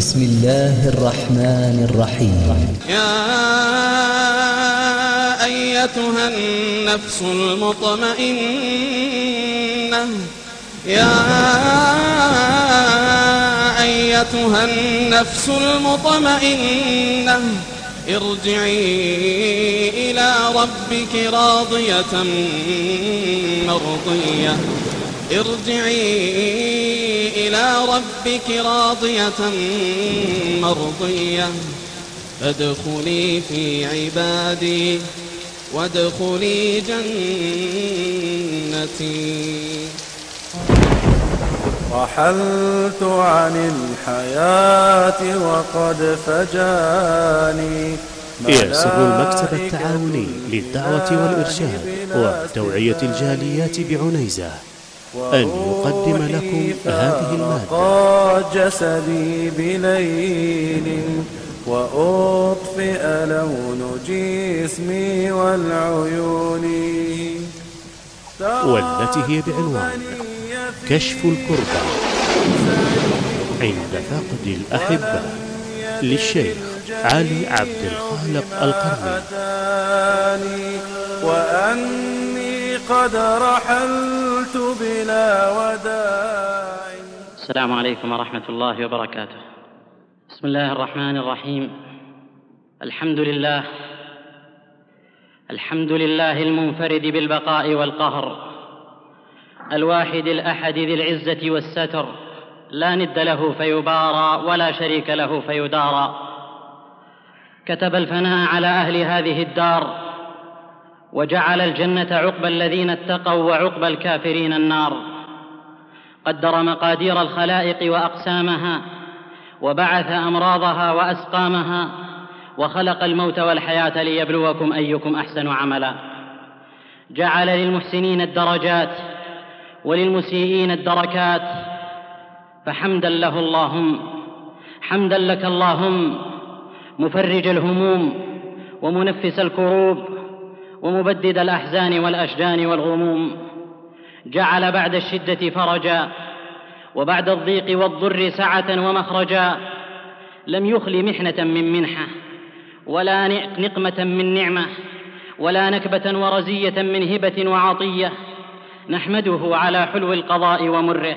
بسم الله الرحمن الرحيم. يا أيتها النفس المطمئنة يا أيتها النفس المطمئنة ارجعي إلى ربك راضية مرضية. ارجعي إلى ربك راضية مرضية. فادخلي في عبادي وادخلي جنتي. رحلت عن الحياة وقد فجاني. يسر المكتب التعاوني للدعوة والإرشاد وتوعية الجاليات بعنيزة. أن يقدم لكم هذه المادة. جسدي بليل وأطفئ لون جسمي والعيون. والتي هي بعنوان كشف الكربة عند فقد الأحبة للشيخ علي عبد الخالق القرني. وأني قد رحلت بلا وداع. السلام عليكم ورحمة الله وبركاته. بسم الله الرحمن الرحيم. الحمد لله. الحمد لله المنفرد بالبقاء والقهر. الواحد الأحد ذي العزة والستر. لا ند له فيبارى ولا شريك له فيدارى. كتب الفناء على أهل هذه الدار. وجعل الجنة عقبى الذين اتقوا وعقبى الكافرين النار. قدر مقادير الخلائق وأقسامها وبعث أمراضها وأسقامها وخلق الموت والحياة ليبلوكم أيكم أحسن عملا. جعل للمحسنين الدرجات وللمسيئين الدركات. فحمدا له اللهم حمدا لك اللهم مفرج الهموم ومنفس الكروب. ومبدد الأحزان والأشجان والغموم. جعل بعد الشدة فرجا وبعد الضيق والضر سعة ومخرجا. لم يخل محنة من منحة ولا نقمة من نعمة ولا نكبة ورزية من هبة وعطية. نحمده على حلو القضاء ومره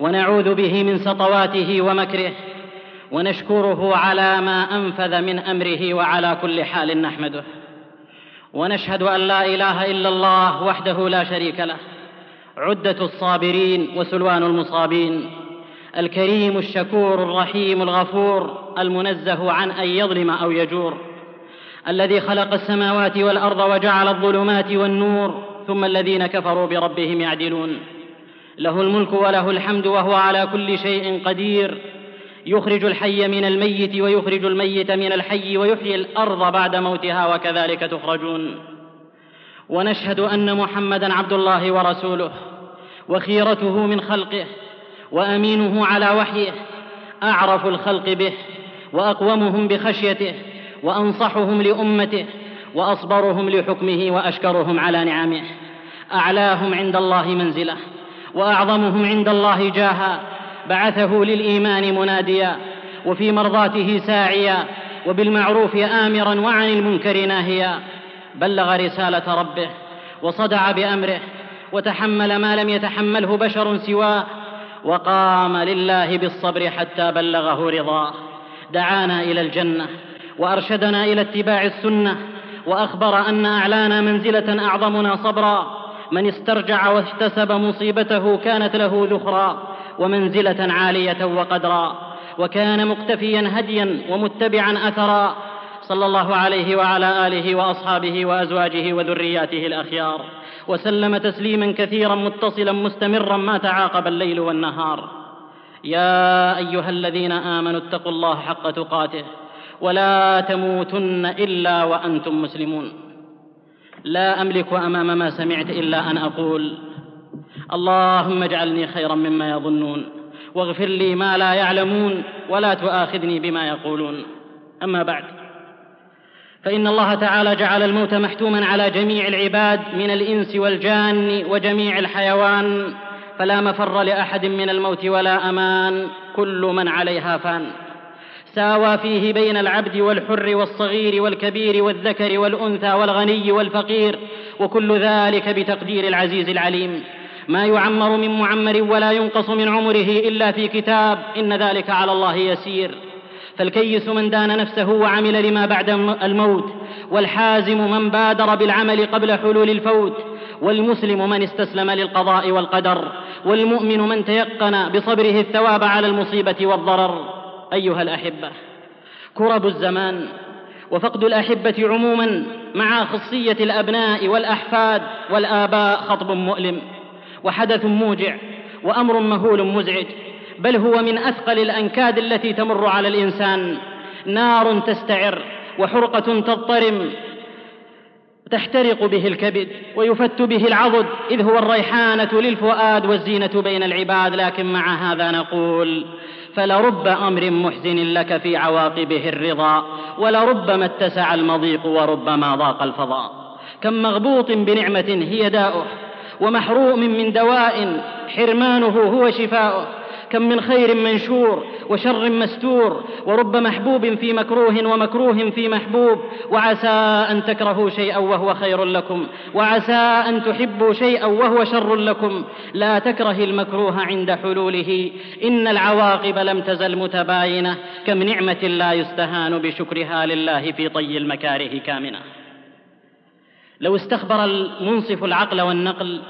ونعوذ به من سطواته ومكره ونشكره على ما أنفذ من أمره وعلى كل حال نحمده. ونشهد أن لا إله إلا الله وحده لا شريك له. عدة الصابرين وسلوان المصابين. الكريم الشكور الرحيم الغفور المنزه عن أن يظلم أو يجور. الذي خلق السماوات والأرض وجعل الظلمات والنور ثم الذين كفروا بربهم يعدلون. له الملك وله الحمد وهو على كل شيء قدير. يخرج الحي من الميت ويخرج الميت من الحي ويحيي الأرض بعد موتها وكذلك تخرجون. ونشهد أن محمدا عبد الله ورسوله وخيرته من خلقه وأمينه على وحيه أعرف الخلق به وأقومهم بخشيته وأنصحهم لأمته وأصبرهم لحكمه وأشكرهم على نعمه. أعلاهم عند الله منزلة وأعظمهم عند الله جاها بعثه للإيمان مناديا وفي مرضاته ساعيا وبالمعروف آمرا وعن المنكر ناهيا. بلغ رسالة ربه وصدع بأمره وتحمل ما لم يتحمله بشر سواه وقام لله بالصبر حتى بلغه رضاه. دعانا إلى الجنة وأرشدنا إلى اتباع السنة وأخبر أن أعلانا منزلة أعظمنا صبرا. من استرجع واحتسب مصيبته كانت له ذخرا. ومنزلة عالية وقدرا وكان مقتفيا هديا ومتبعا أثرا صلى الله عليه وعلى آله وأصحابه وأزواجه وذرياته الأخيار وسلم تسليما كثيرا متصلا مستمرا ما تعاقب الليل والنهار. يا أيها الذين آمنوا اتقوا الله حق تقاته ولا تموتن إلا وأنتم مسلمون. لا أملك أمام ما سمعت إلا أن أقول اللهم اجعلني خيرا مما يظنون واغفر لي ما لا يعلمون ولا تؤاخذني بما يقولون. أما بعد فإن الله تعالى جعل الموت محتوما على جميع العباد من الإنس والجان وجميع الحيوان فلا مفر لأحد من الموت ولا أمان كل من عليها فان. ساوى فيه بين العبد والحر والصغير والكبير والذكر والأنثى والغني والفقير وكل ذلك بتقدير العزيز العليم. ما يعمر من معمر ولا ينقص من عمره إلا في كتاب إن ذلك على الله يسير. فالكيس من دان نفسه وعمل لما بعد الموت والحازم من بادر بالعمل قبل حلول الفوت والمسلم من استسلم للقضاء والقدر والمؤمن من تيقن بصبره الثواب على المصيبة والضرر. أيها الأحبة كرب الزمان وفقد الأحبة عموما مع خصية الأبناء والأحفاد والآباء خطب مؤلم. وحدث موجع وأمر مهول مزعج بل هو من أثقل الأنكاد التي تمر على الإنسان. نار تستعر وحرقة تضطرم تحترق به الكبد ويفت به العضد إذ هو الريحانة للفؤاد والزينة بين العباد. لكن مع هذا نقول فلرب أمر محزن لك في عواقبه الرضا ولربما اتسع المضيق وربما ضاق الفضاء. كم مغبوط بنعمة هي داؤه ومحروم من دواء حرمانه هو شفاؤه. كم من خير منشور وشر مستور ورب محبوب في مكروه ومكروه في محبوب. وعسى أن تكرهوا شيئا وهو خير لكم وعسى أن تحبوا شيئا وهو شر لكم. لا تكره المكروه عند حلوله. إن العواقب لم تزل متباينة كم نعمة لا يستهان بشكرها لله في طي المكاره كامنة. لو استخبر المنصف العقل والنقل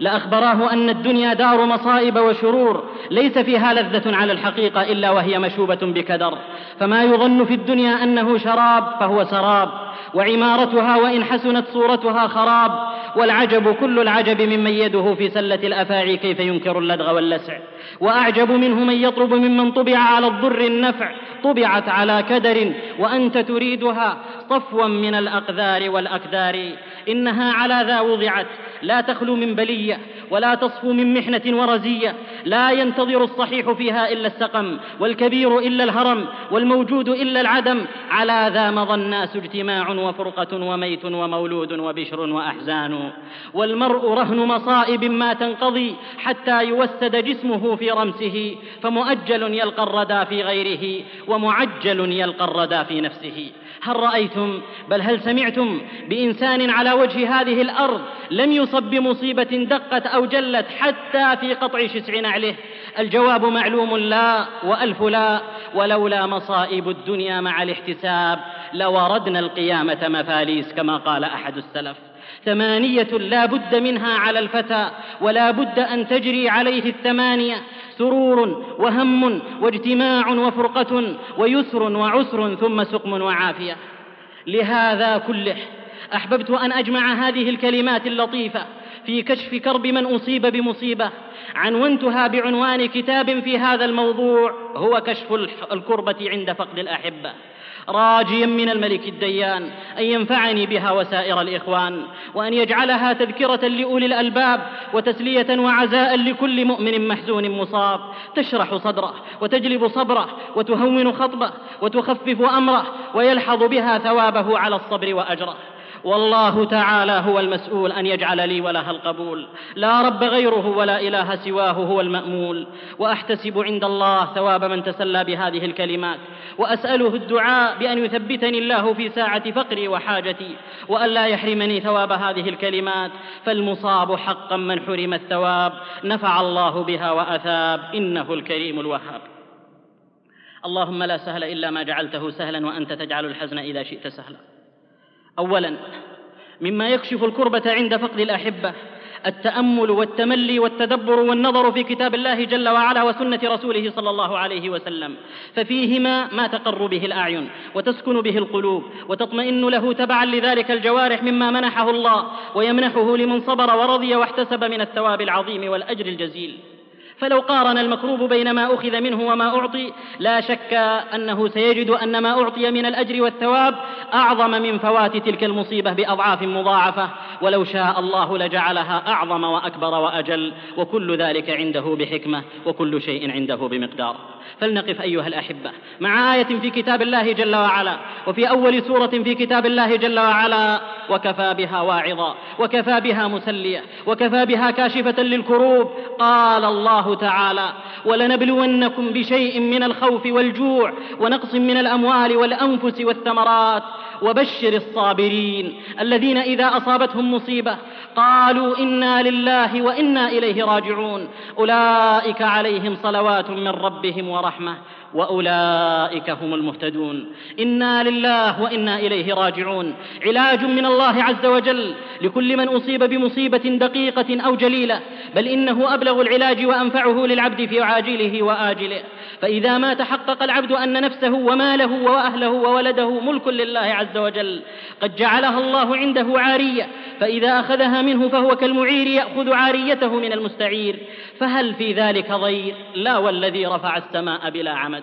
لأخبراه أن الدنيا دار مصائب وشرور ليس فيها لذة على الحقيقة إلا وهي مشوبة بكدر. فما يظن في الدنيا أنه شراب فهو سراب. وعمارتها وإن حسنت صورتها خراب والعجب كل العجب ممن يده في سلة الأفاعي كيف ينكر اللدغ واللسع. وأعجب منه من يطلب ممن طبع على الضر النفع طبعت على كدر وأنت تريدها صفوا من الأقذار والأكدار. إنها على ذا وضعت لا تخلو من بلية ولا تصفو من محنة ورزية. لا ينتظر الصحيح فيها إلا السقم والكبير إلا الهرم والموجود إلا العدم. على ذا مضى الناس اجتماع وفرقة وميت ومولود وبشر وأحزان. والمرء رهن مصائب ما تنقضي حتى يوسد جسمه في رمسه فمؤجل يلقى الردى في غيره ومعجل يلقى الردى في نفسه. هل رأيتم؟ بل هل سمعتم بإنسان على وجه هذه الأرض لم يصب بمصيبة دقت أو جلت حتى في قطع شسع نعله؟ الجواب معلوم لا وألف لا ولولا مصائب الدنيا مع الاحتساب لوردنا القيامة مفاليس كما قال أحد السلف. ثمانيه لا بد منها على الفتى ولا بد أن تجري عليه الثمانية سرور وهم واجتماع وفرقة ويسر وعسر ثم سقم وعافية. لهذا كله أحببت أن أجمع هذه الكلمات اللطيفة في كشف كرب من أصيب بمصيبة. عنونتها بعنوان كتاب في هذا الموضوع هو كشف الكربة عند فقد الأحبة. راجيا من الملك الديان أن ينفعني بها وسائر الإخوان وأن يجعلها تذكرة لأولي الألباب وتسلية وعزاء لكل مؤمن محزون مصاب. تشرح صدره وتجلب صبره وتهون خطبه وتخفف أمره ويلحظ بها ثوابه على الصبر وأجره. والله تعالى هو المسؤول أن يجعل لي ولها القبول. لا رب غيره ولا إله سواه هو المأمول. وأحتسب عند الله ثواب من تسلى بهذه الكلمات. وأسأله الدعاء بأن يثبتني الله في ساعة فقري وحاجتي. وأن لا يحرمني ثواب هذه الكلمات. فالمصاب حقا من حرم الثواب. نفع الله بها وأثاب. إنه الكريم الوهاب. اللهم لا سهل إلا ما جعلته سهلا وأنت تجعل الحزن إذا شئت سهلا. اولا مما يكشف الكربة عند فقد الأحبة التأمل والتملي والتدبر والنظر في كتاب الله جل وعلا وسنة رسوله صلى الله عليه وسلم. ففيهما ما تقر به الأعين وتسكن به القلوب وتطمئن له تبعا لذلك الجوارح مما منحه الله ويمنحه لمن صبر ورضي واحتسب من الثواب العظيم والأجر الجزيل. فلو قارن المكروب بين ما أخذ منه وما أعطي لا شك أنه سيجد أن ما أعطي من الأجر والثواب أعظم من فوات تلك المصيبة بأضعاف مضاعفة. ولو شاء الله لجعلها أعظم وأكبر وأجل وكل ذلك عنده بحكمة وكل شيء عنده بمقدار. فلنقف أيها الأحبة مع آية في كتاب الله جل وعلا وفي أول سورة في كتاب الله جل وعلا وكفى بها واعظا وكفى بها مسلية وكفى بها كاشفة للكروب قال الله تعالى ولنبلونكم بشيء من الخوف والجوع ونقص من الأموال والأنفس والثمرات وبشر الصابرين الذين إذا أصابتهم مصيبة قالوا إنا لله وإنا إليه راجعون. أولئك عليهم صلوات من ربهم ورحمة وأولئك هم المهتدون. إنا لله وإنا إليه راجعون. علاج من الله عز وجل لكل من أصيب بمصيبة دقيقة أو جليلة بل إنه أبلغ العلاج وأنفعه للعبد في عاجله وآجله. فإذا ما تحقق العبد أن نفسه وماله وأهله وولده ملك لله عز وجل. قد جعلها الله عنده عارية فإذا أخذها منه فهو كالمعير يأخذ عاريته من المستعير. فهل في ذلك ضير؟ لا والذي رفع السماء بلا عمد.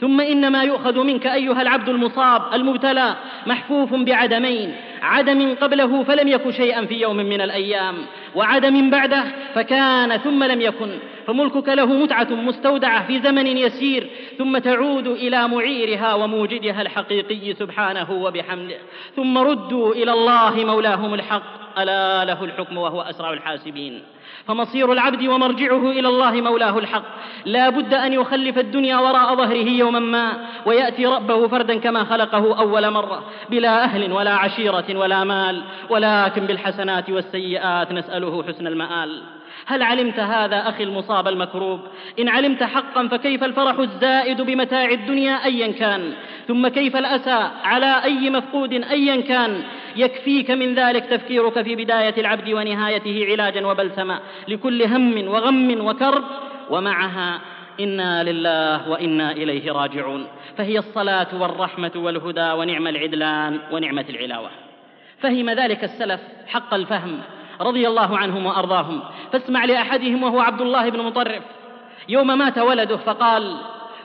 ثم إن ما يؤخذ منك أيها العبد المصاب المبتلى محفوف بعدمين عدم قبله فلم يك شيئا في يوم من الأيام وعدم بعده فكان ثم لم يكن فملكك له متعة مستودعة في زمن يسير ثم تعود إلى معيرها وموجدها الحقيقي سبحانه وبحمده ثم ردوا إلى الله مولاهم الحق ألا له الحكم وهو أسرع الحاسبين. فمصير العبد ومرجعه إلى الله مولاه الحق. لا بد أن يخلف الدنيا وراء ظهره يوما ما ويأتي ربه فردا كما خلقه أول مرة بلا أهل ولا عشيرة ولا مال ولكن بالحسنات والسيئات نسأله حسن المآل. هل علمت هذا أخي المصاب المكروب؟ إن علمت حقا فكيف الفرح الزائد بمتاع الدنيا ايا كان؟ ثم كيف الأسى على أي مفقود ايا كان؟ يكفيك من ذلك تفكيرك في بداية العبد ونهايته علاجا وبلسما لكل هم وغم وكرب ومعها إنا لله وإنا إليه راجعون. فهي الصلاة والرحمة والهدى ونعم العدلان ونعمة العلاوة. فهم ذلك السلف حق الفهم. رضي الله عنهم وأرضاهم. فاسمع لأحدهم وهو عبد الله بن مطرف. يوم مات ولده فقال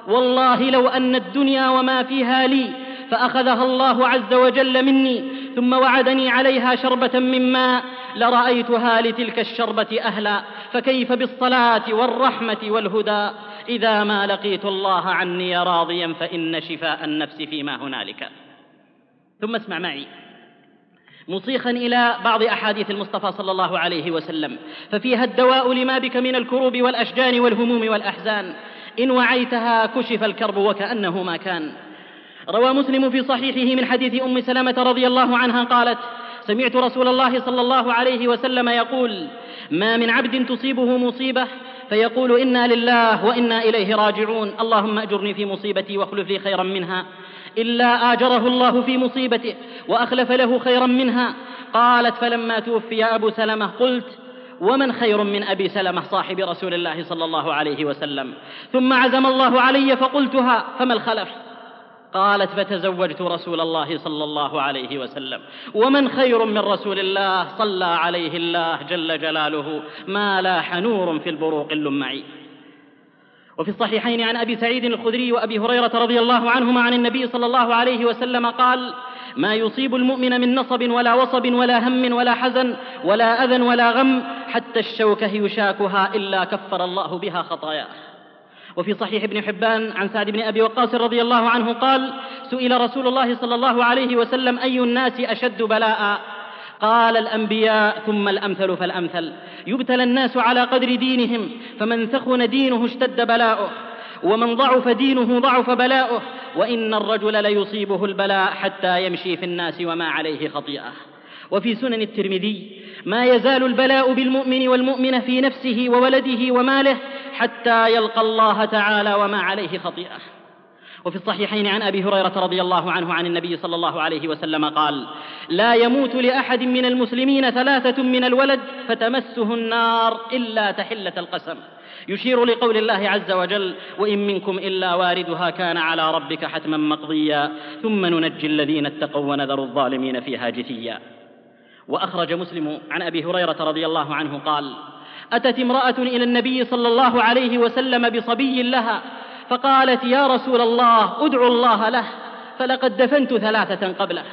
والله لو أن الدنيا وما فيها لي فأخذها الله عز وجل مني ثم وعدني عليها شربة من ماء لرأيتها لتلك الشربة أهلا. فكيف بالصلاة والرحمة والهدى؟ إذا ما لقيت الله عني راضيا فإن شفاء النفس فيما هنالك. ثم اسمع معي. مصيخا إلى بعض أحاديث المصطفى صلى الله عليه وسلم. ففيها الدواء لما بك من الكروب والأشجان والهموم والأحزان. إن وعيتها كشف الكرب وكأنه ما كان. روى مسلم في صحيحه من حديث أم سلمة رضي الله عنها قالت سمعت رسول الله صلى الله عليه وسلم يقول ما من عبد تصيبه مصيبة فيقول إنا لله وإنا إليه راجعون. اللهم أجرني في مصيبتي واخلف لي خيرا منها. إلا آجره الله في مصيبته وأخلف له خيرا منها. قالت فلما توفي أبو سلمة قلت ومن خير من أبي سلمة صاحب رسول الله صلى الله عليه وسلم؟ ثم عزم الله علي فقلتها فما الخلف؟ قالت فتزوجت رسول الله صلى الله عليه وسلم. ومن خير من رسول الله صلى عليه الله جل جلاله. ما لاح نور في البروق اللمعي. وفي الصحيحين عن أبي سعيد الخدري وأبي هريرة رضي الله عنهما عن النبي صلى الله عليه وسلم قال ما يصيب المؤمن من نصب ولا وصب ولا هم ولا حزن ولا اذى ولا غم حتى الشوكة يشاكها إلا كفر الله بها خطاياه. وفي صحيح ابن حبان عن سعد بن أبي وقاص رضي الله عنه قال سئل رسول الله صلى الله عليه وسلم أي الناس أشد بلاء؟ قال الأنبياء ثم الأمثل فالأمثل. يبتلى الناس على قدر دينهم فمن ثخن دينه اشتد بلاؤه. ومن ضعف دينه ضعف بلاؤه. وإن الرجل ليصيبه البلاء حتى يمشي في الناس وما عليه خطيئة. وفي سنن الترمذي ما يزال البلاء بالمؤمن والمؤمن في نفسه وولده وماله حتى يلقى الله تعالى وما عليه خطيئة. وفي الصحيحين عن أبي هريرة رضي الله عنه عن النبي صلى الله عليه وسلم قال لا يموت لأحد من المسلمين ثلاثة من الولد فتمسه النار إلا تحلة القسم. يشير لقول الله عز وجل وإن منكم إلا واردها كان على ربك حتما مقضيا ثم ننجي الذين اتقوا ونذر الظالمين فيها جثيا. وأخرج مسلم عن أبي هريرة رضي الله عنه قال أتت امرأة إلى النبي صلى الله عليه وسلم بصبي لها فقالت يا رسول الله ادعو الله له فلقد دفنت ثلاثة قبله.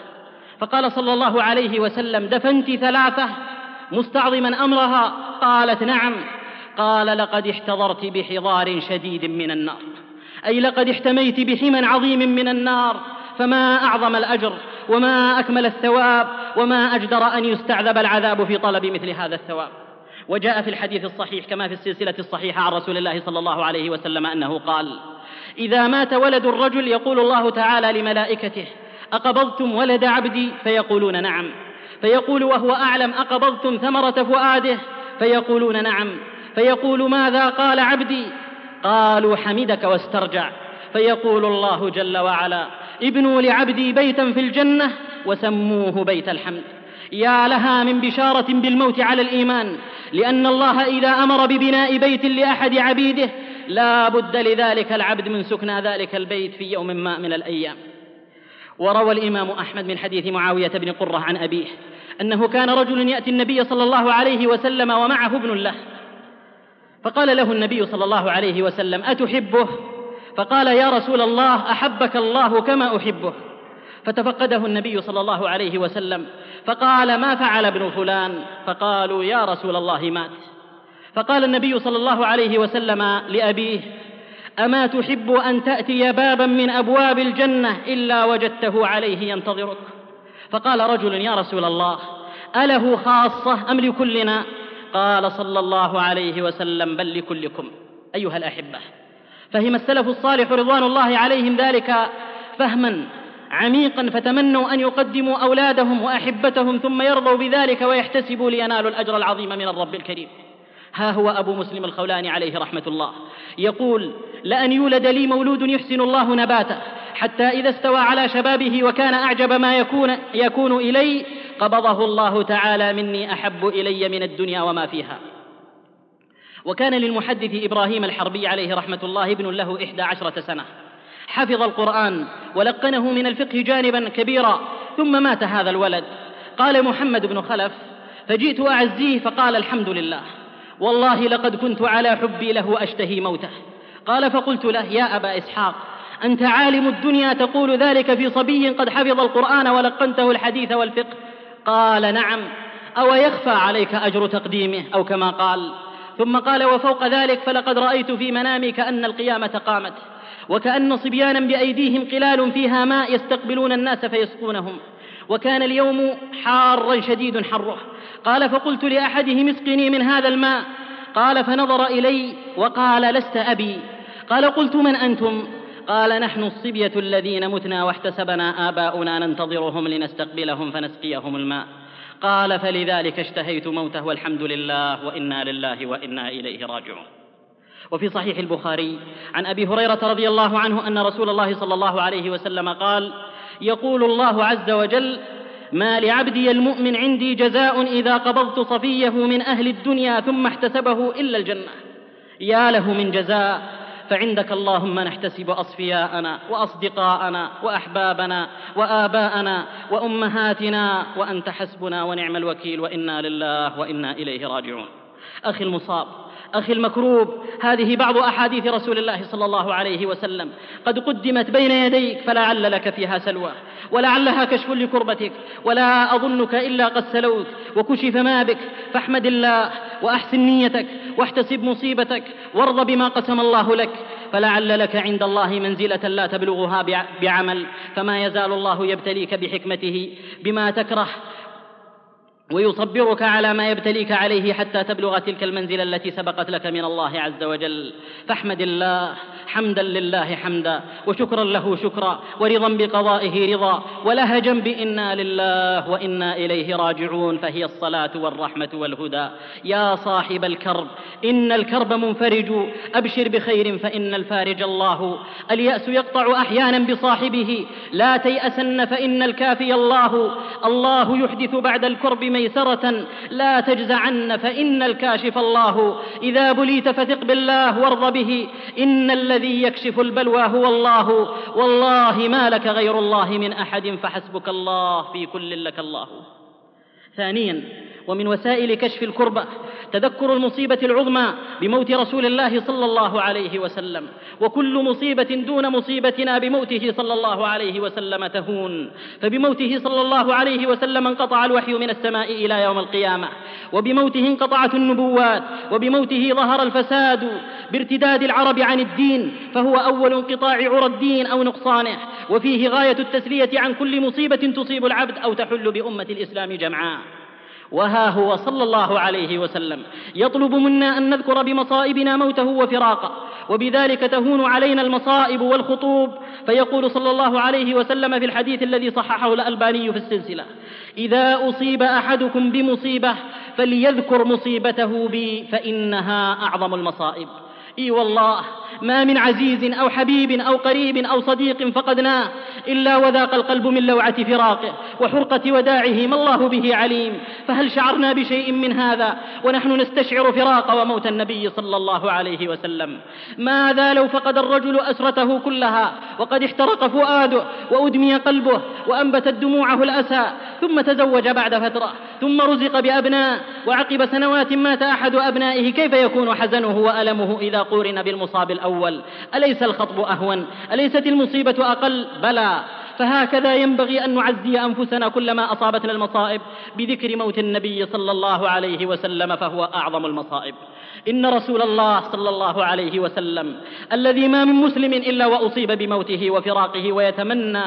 فقال صلى الله عليه وسلم دفنت ثلاثة مستعظما أمرها؟ قالت نعم. قال لقد احتضرت بحضار شديد من النار أي لقد احتميت بحمى عظيم من النار فما أعظم الأجر وما أكمل الثواب وما أجدر أن يستعذب العذاب في طلب مثل هذا الثواب. وجاء في الحديث الصحيح كما في السلسلة الصحيحة عن رسول الله صلى الله عليه وسلم أنه قال إذا مات ولد الرجل يقول الله تعالى لملائكته أقبضتم ولد عبدي؟ فيقولون نعم. فيقول وهو أعلم أقبضتم ثمرة فؤاده؟ فيقولون نعم. فيقول ماذا قال عبدي؟ قالوا حمدك واسترجع. فيقول الله جل وعلا ابنوا لعبدي بيتا في الجنة وسموه بيت الحمد. يا لها من بشارة بالموت على الإيمان لأن الله إذا أمر ببناء بيت لأحد عبيده لا بد لذلك العبد من سكنى ذلك البيت في يوم ما من الأيام. وروى الإمام أحمد من حديث معاوية بن قرة عن أبيه أنه كان رجل يأتي النبي صلى الله عليه وسلم ومعه ابن له فقال له النبي صلى الله عليه وسلم أتحبه؟ فقال يا رسول الله أحبك الله كما أحبه. فتفقده النبي صلى الله عليه وسلم فقال ما فعل ابن فلان؟ فقالوا يا رسول الله مات. فقال النبي صلى الله عليه وسلم لأبيه أما تحب أن تأتي بابا من أبواب الجنة إلا وجدته عليه ينتظرك؟ فقال رجل يا رسول الله أله خاصة أم لكلنا؟ قال صلى الله عليه وسلم بل لكلكم أيها الأحبة. فهم السلف الصالح رضوان الله عليهم ذلك فهما عميقا فتمنوا أن يقدموا أولادهم وأحبتهم ثم يرضوا بذلك ويحتسبوا لينالوا الأجر العظيم من الرب الكريم. ها هو أبو مسلم الخولاني عليه رحمة الله. يقول لأن يولد لي مولود يحسن الله نباته حتى إذا استوى على شبابه وكان أعجب ما يكون, يكون إلي قبضه الله تعالى مني أحب إلي من الدنيا وما فيها. وكان للمحدث إبراهيم الحربي عليه رحمة الله ابن له إحدى عشرة سنة. حفظ القرآن ولقنه من الفقه جانبا كبيرا ثم مات هذا الولد. قال محمد بن خلف فجئت أعزيه فقال الحمد لله. والله لقد كنت على حبي له أشتهي موته. قال فقلت له يا أبا إسحاق أنت عالم الدنيا تقول ذلك في صبي قد حفظ القرآن ولقنته الحديث والفقه. قال نعم. أو يخفى عليك أجر تقديمه أو كما قال. ثم قال وفوق ذلك فلقد رأيت في منامي كأن القيامة قامت. وكأن صبيانا بأيديهم قلال فيها ماء يستقبلون الناس فيسقونهم. وكان اليوم حارا شديد حره. قال فقلت لأحدهم اسقني من هذا الماء. قال فنظر إلي وقال لست أبي. قال قلت من أنتم؟ قال نحن الصبية الذين متنا واحتسبنا آباؤنا ننتظرهم لنستقبلهم فنسقيهم الماء. قال فلذلك اشتهيت موته والحمد لله وإنا لله وإنا إليه راجعون. وفي صحيح البخاري عن أبي هريرة رضي الله عنه أن رسول الله صلى الله عليه وسلم قال يقول الله عز وجل ما لعبدي المؤمن عندي جزاء إذا قبضت صفيه من أهل الدنيا ثم احتسبه إلا الجنة. يا له من جزاء فعندك اللهم نحتسب أصفياءنا وأصدقاءنا وأحبابنا وآباءنا وأمهاتنا وأنت حسبنا ونعم الوكيل وإنا لله وإنا إليه راجعون. أخي المصاب أخي المكروب هذه بعض أحاديث رسول الله صلى الله عليه وسلم. قد قدمت بين يديك فلعل لك فيها سلوى. ولعلها كشف لكربتك. ولا أظنك إلا قد سلوت وكشف ما بك فاحمد الله وأحسن نيتك واحتسب مصيبتك وارض بما قسم الله لك. فلعل لك عند الله منزلة لا تبلغها بعمل. فما يزال الله يبتليك بحكمته بما تكره ويصبرك على ما يبتليك عليه حتى تبلغ تلك المنزلة التي سبقت لك من الله عز وجل. فاحمد الله حمدا لله حمدا وشكرا له شكرا ورضا بقضائه رضا ولهجا بانا لله وإنا إليه راجعون فهي الصلاة والرحمة والهدى. يا صاحب الكرب إن الكرب منفرج أبشر بخير فإن الفارج الله. اليأس يقطع أحيانا بصاحبه لا تيأسن فإن الكافي الله. الله يحدث بعد الكرب ميسرة لا تجزعن فإن الكاشف الله. إذا بليت فثق بالله وارض به. إن الذي يكشف البلوى هو الله. والله ما لك غير الله من أحد فحسبك الله في كل لك الله. ثانيا ومن وسائل كشف الكربة تذكر المصيبة العظمى بموت رسول الله صلى الله عليه وسلم وكل مصيبة دون مصيبتنا بموته صلى الله عليه وسلم تهون. فبموته صلى الله عليه وسلم انقطع الوحي من السماء إلى يوم القيامة وبموته انقطعت النبوات وبموته ظهر الفساد بارتداد العرب عن الدين فهو أول انقطاع عرى الدين أو نقصانه وفيه غاية التسلية عن كل مصيبة تصيب العبد أو تحل بأمة الإسلام جمعاء. وها هو صلى الله عليه وسلم. يطلب منا أن نذكر بمصائبنا موته وفراقه وبذلك تهون علينا المصائب والخطوب. فيقول صلى الله عليه وسلم في الحديث الذي صححه الألباني في السلسلة إذا أصيب أحدكم بمصيبة فليذكر مصيبته بي فإنها أعظم المصائب. إي والله ما من عزيز أو حبيب أو قريب أو صديق فقدناه إلا وذاق القلب من لوعة فراقه وحرقة وداعه ما الله به عليم فهل شعرنا بشيء من هذا ونحن نستشعر فراق وموت النبي صلى الله عليه وسلم ماذا لو فقد الرجل أسرته كلها وقد احترق فؤاده وأدمي قلبه وانبتت دموعه الأسى ثم تزوج بعد فترة ثم رزق بأبناء وعقب سنوات مات أحد أبنائه كيف يكون حزنه وألمه إذا قورن بالمصاب الأول أليس الخطب أهون؟ أليست المصيبة أقل؟ بلى. فهكذا ينبغي أن نعزي أنفسنا كلما أصابتنا المصائب بذكر موت النبي صلى الله عليه وسلم فهو أعظم المصائب. إن رسول الله صلى الله عليه وسلم الذي ما من مسلم إلا وأصيب بموته وفراقه ويتمنى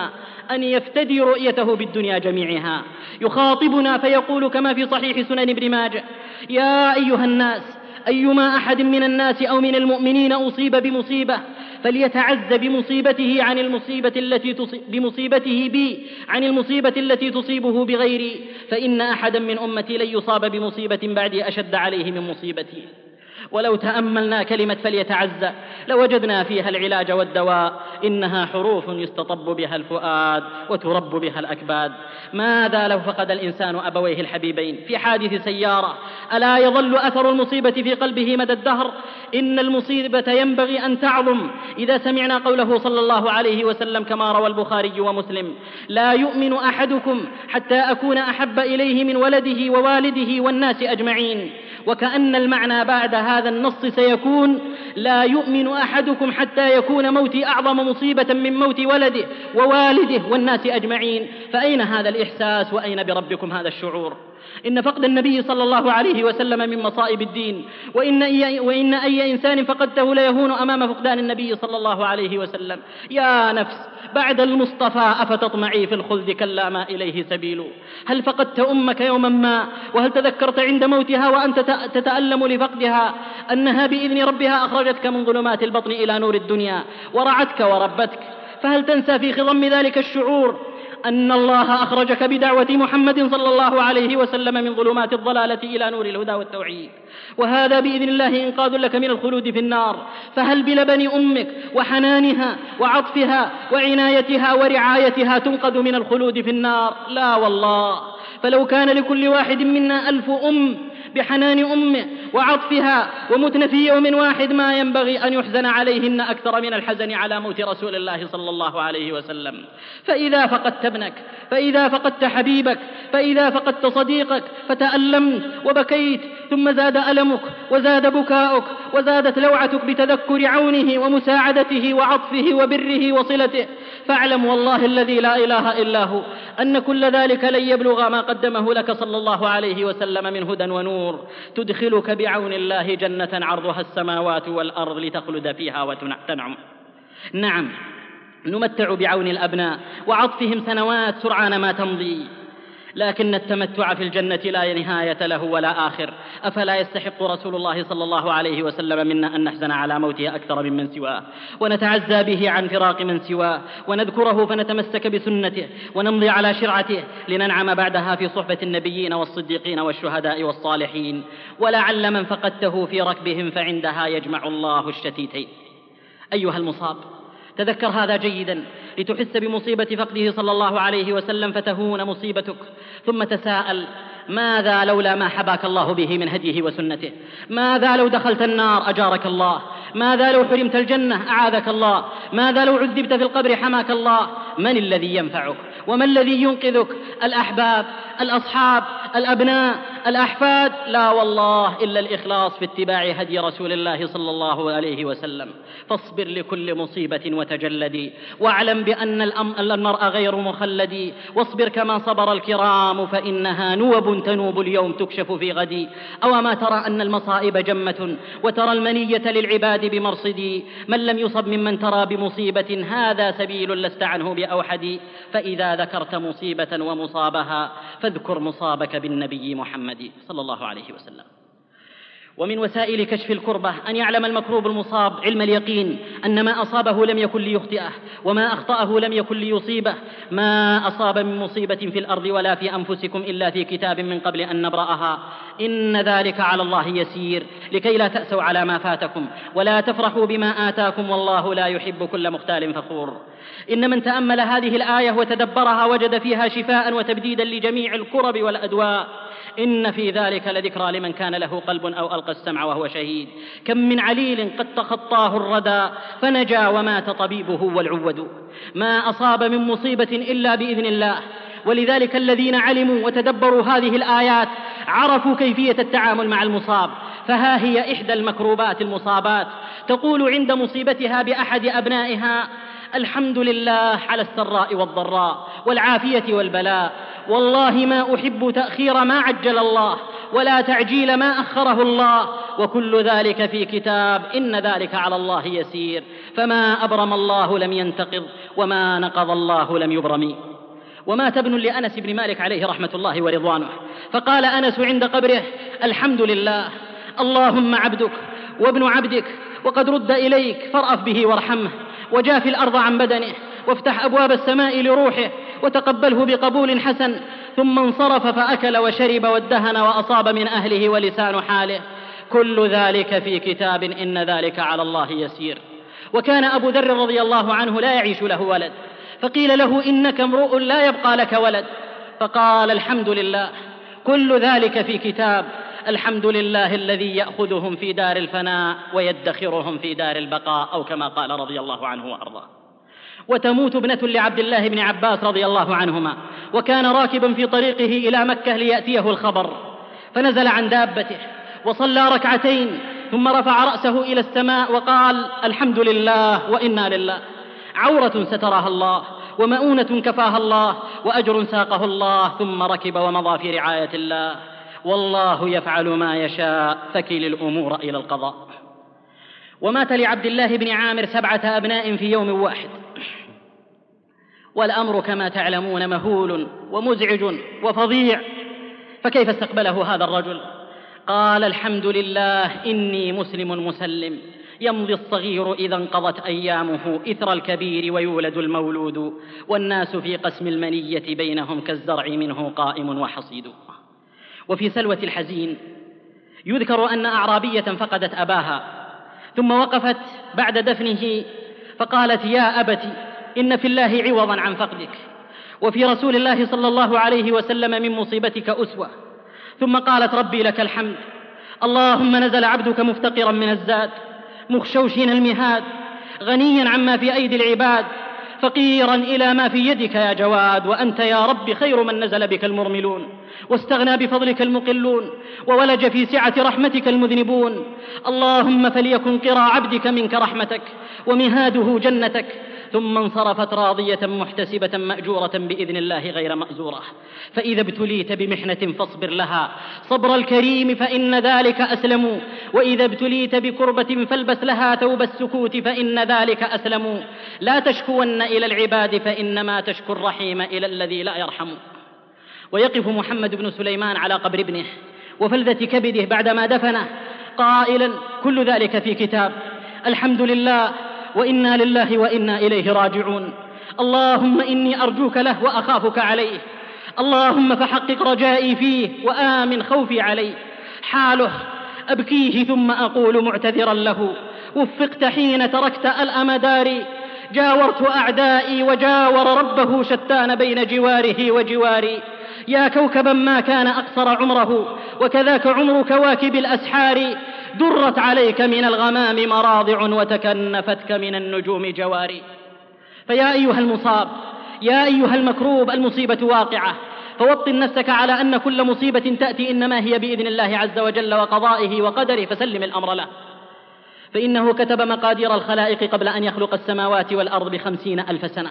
أن يفتدي رؤيته بالدنيا جميعها. يخاطبنا فيقول كما في صحيح سنن ابن ماجه يا أيها الناس أيما أحد من الناس أو من المؤمنين أصيب بمصيبة فليتعز بمصيبته عن المصيبة التي بمصيبته بي عن المصيبة التي تصيبه بغيري فإن أحدا من أمتي لن يصاب بمصيبة بعدي أشد عليه من مصيبتي. ولو تأملنا كلمة فليتعزى لوجدنا فيها العلاج والدواء. إنها حروف يستطب بها الفؤاد وترب بها الأكباد. ماذا لو فقد الإنسان أبويه الحبيبين في حادث سيارة؟ ألا يظل أثر المصيبة في قلبه مدى الدهر؟ إن المصيبة ينبغي أن تعظم. إذا سمعنا قوله صلى الله عليه وسلم كما روى البخاري ومسلم لا يؤمن أحدكم حتى أكون أحب إليه من ولده ووالده والناس أجمعين. وكأن المعنى بعد هذا النص سيكون لا يؤمن أحدكم حتى يكون موتي أعظم مصيبة من موت ولده ووالده والناس أجمعين. فأين هذا الإحساس وأين بربكم هذا الشعور؟ إن فقد النبي صلى الله عليه وسلم من مصائب الدين. وإن أي, وإن أي إنسان فقدته ليهون أمام فقدان النبي صلى الله عليه وسلم. يا نفس بعد المصطفى أفتطمعي في الخلد كلا ما إليه سبيل. هل فقدت أمك يوما ما؟ وهل تذكرت عند موتها وأنت تتألم لفقدها؟ أنها بإذن ربها أخرجتك من ظلمات البطن إلى نور الدنيا. ورعتك وربتك. فهل تنسى في خضم ذلك الشعور؟ أن الله أخرجك بدعوة محمد صلى الله عليه وسلم من ظلمات الضلالة إلى نور الهدى والتوحيد. وهذا بإذن الله إنقاذ لك من الخلود في النار. فهل بلبن أمك وحنانها وعطفها وعنايتها ورعايتها تنقذ من الخلود في النار؟ لا والله. فلو كان لكل واحد منا ألف أم بحنان أمه وعطفها ومتن في يوم واحد ما ينبغي أن يحزن عليهن أكثر من الحزن على موت رسول الله صلى الله عليه وسلم. فإذا فقدت ابنك فإذا فقدت حبيبك فإذا فقدت صديقك فتألمت وبكيت ثم زاد ألمك وزاد بكاؤك وزادت لوعتك بتذكر عونه ومساعدته وعطفه وبره وصلته. فاعلم والله الذي لا إله إلا هو أن كل ذلك لن يبلغ ما قدمه لك صلى الله عليه وسلم من هدى ونور تدخلك بعون الله جنة عرضها السماوات والأرض لتخلد فيها وتنعم نعم نمتع بعون الأبناء وعطفهم سنوات سرعان ما تمضي. لكن التمتع في الجنة لا نهاية له ولا آخر. أفلا يستحق رسول الله صلى الله عليه وسلم منا أن نحزن على موته أكثر ممن سواه؟ ونتعزى به عن فراق من سواه. ونذكره فنتمسك بسنته. ونمضي على شرعته. لننعم بعدها في صحبة النبيين والصديقين والشهداء والصالحين. ولعل من فقدته في ركبهم فعندها يجمع الله الشتيتين. أيها المصاب تذكر هذا جيدا لتحس بمصيبة فقده صلى الله عليه وسلم فتهون مصيبتك ثم تساءل ماذا لولا ما حباك الله به من هديه وسنته؟ ماذا لو دخلت النار أجارك الله؟ ماذا لو حرمت الجنة أعاذك الله؟ ماذا لو عذبت في القبر حماك الله؟ من الذي ينفعك؟ وما الذي ينقذك؟ الأحباب الأصحاب الأبناء الأحفاد؟ لا والله إلا الإخلاص في اتباع هدي رسول الله صلى الله عليه وسلم. فاصبر لكل مصيبة وتجلدي واعلم بأن المرء غير مخلد. واصبر كما صبر الكرام فإنها نوب تنوب اليوم تكشف في غدي. أو ما ترى أن المصائب جمة وترى المنية للعباد بمرصدي من لم يصب ممن ترى بمصيبة هذا سبيل لست عنه بأوحد. فإذا ذكرت مصيبة ومصابها فاذكر مصابك بالنبي محمد صلى الله عليه وسلم. ومن وسائل كشف الكربة أن يعلم المكروب المصاب علم اليقين أن ما أصابه لم يكن ليخطئه وما أخطأه لم يكن ليصيبه. ما أصاب من مصيبة في الأرض ولا في أنفسكم إلا في كتاب من قبل أن نبرأها. إن ذلك على الله يسير. لكي لا تأسوا على ما فاتكم ولا تفرحوا بما آتاكم والله لا يحب كل مختال فخور. إن من تأمل هذه الآية وتدبرها وجد فيها شفاء وتبديدا لجميع الكرب والأدواء. إن في ذلك لذكرى لمن كان له قلب أو ألقى السمع وهو شهيد. كم من عليل قد تخطاه الردى فنجا ومات طبيبه والعود. ما أصاب من مصيبة إلا بإذن الله. ولذلك الذين علموا وتدبروا هذه الآيات عرفوا كيفية التعامل مع المصاب. فها هي إحدى المكروبات المصابات. تقول عند مصيبتها بأحد أبنائها الحمد لله على السراء والضراء والعافية والبلاء. والله ما أحب تأخير ما عجل الله ولا تعجيل ما أخره الله. وكل ذلك في كتاب إن ذلك على الله يسير. فما أبرم الله لم ينتقض وما نقض الله لم يبرم. ومات ابن لأنس بن مالك عليه رحمة الله ورضوانه. فقال أنس عند قبره الحمد لله. اللهم عبدك وابن عبدك وقد رد إليك فارأف به وارحمه. وجاف الأرض عن بدنه وافتح أبواب السماء لروحه وتقبله بقبول حسن ثم انصرف فأكل وشرب وادهن وأصاب من أهله ولسان حاله. كل ذلك في كتاب إن ذلك على الله يسير. وكان أبو ذر رضي الله عنه لا يعيش له ولد. فقيل له إنك امرؤ لا يبقى لك ولد. فقال الحمد لله. كل ذلك في كتاب الحمد لله الذي ياخذهم في دار الفناء ويدخرهم في دار البقاء أو كما قال رضي الله عنه وارضاه وتموت ابنه لعبد الله بن عباس رضي الله عنهما وكان راكبا في طريقه إلى مكه لياتيه الخبر فنزل عن دابته وصلى ركعتين ثم رفع راسه إلى السماء وقال الحمد لله وأنا لله عوره سترها الله ومؤونه كفاها الله واجر ساقه الله ثم ركب ومضى في رعايه الله والله يفعل ما يشاء. فكل الأمور إلى القضاء. ومات لعبد الله بن عامر سبعة أبناء في يوم واحد. والأمر كما تعلمون مهول ومزعج وفظيع. فكيف استقبله هذا الرجل؟ قال الحمد لله إني مسلم مسلم. يمضي الصغير إذا انقضت أيامه إثر الكبير ويولد المولود. والناس في قسم المنية بينهم كالزرع منه قائم وحصيد. وفي سلوة الحزين. يذكر أن أعرابية فقدت أباها ثم وقفت بعد دفنه فقالت يا أبت إن في الله عوضا عن فقدك وفي رسول الله صلى الله عليه وسلم من مصيبتك أسوة. ثم قالت ربي لك الحمد اللهم نزل عبدك مفتقرا من الزاد مخشوشين المهاد غنيا عما في أيدي العباد فقيرا إلى ما في يدك يا جواد وأنت يا رب خير من نزل بك المرملون. واستغنى بفضلك المقلون وولج في سعة رحمتك المذنبون. اللهم فليكن قرى عبدك منك رحمتك ومهاده جنتك. ثم انصرفت راضية محتسبة مأجورة بإذن الله غير مأزورة. فإذا ابتليت بمحنة فاصبر لها. صبر الكريم فإن ذلك أسلم. وإذا ابتليت بكربة فالبس لها ثوب السكوت فإن ذلك أسلم. لا تشكون إلى العباد فإنما تشكو الرحيم إلى الذي لا يرحم. ويقف محمد بن سليمان على قبر ابنه وفلذة كبده بعدما دفنه قائلا كل ذلك في كتاب. الحمد لله وإنا لله وإنا إليه راجعون. اللهم إني أرجوك له وأخافك عليه. اللهم فحقق رجائي فيه وآمن خوفي عليه. حاله أبكيه ثم أقول معتذرا له. وفقت حين تركت الأمدار. جاورت أعدائي وجاور ربه شتان بين جواره وجواري. يا كوكبا ما كان أقصر عمره وكذاك عمر كواكب الأسحار درت عليك من الغمام مراضع وتكنفتك من النجوم جواري. فيا أيها المصاب يا أيها المكروب المصيبة واقعة. فوطن نفسك على أن كل مصيبة تأتي إنما هي بإذن الله عز وجل وقضائه وقدره فسلم الأمر له. فإنه كتب مقادير الخلائق قبل أن يخلق السماوات والأرض بخمسين ألف سنة.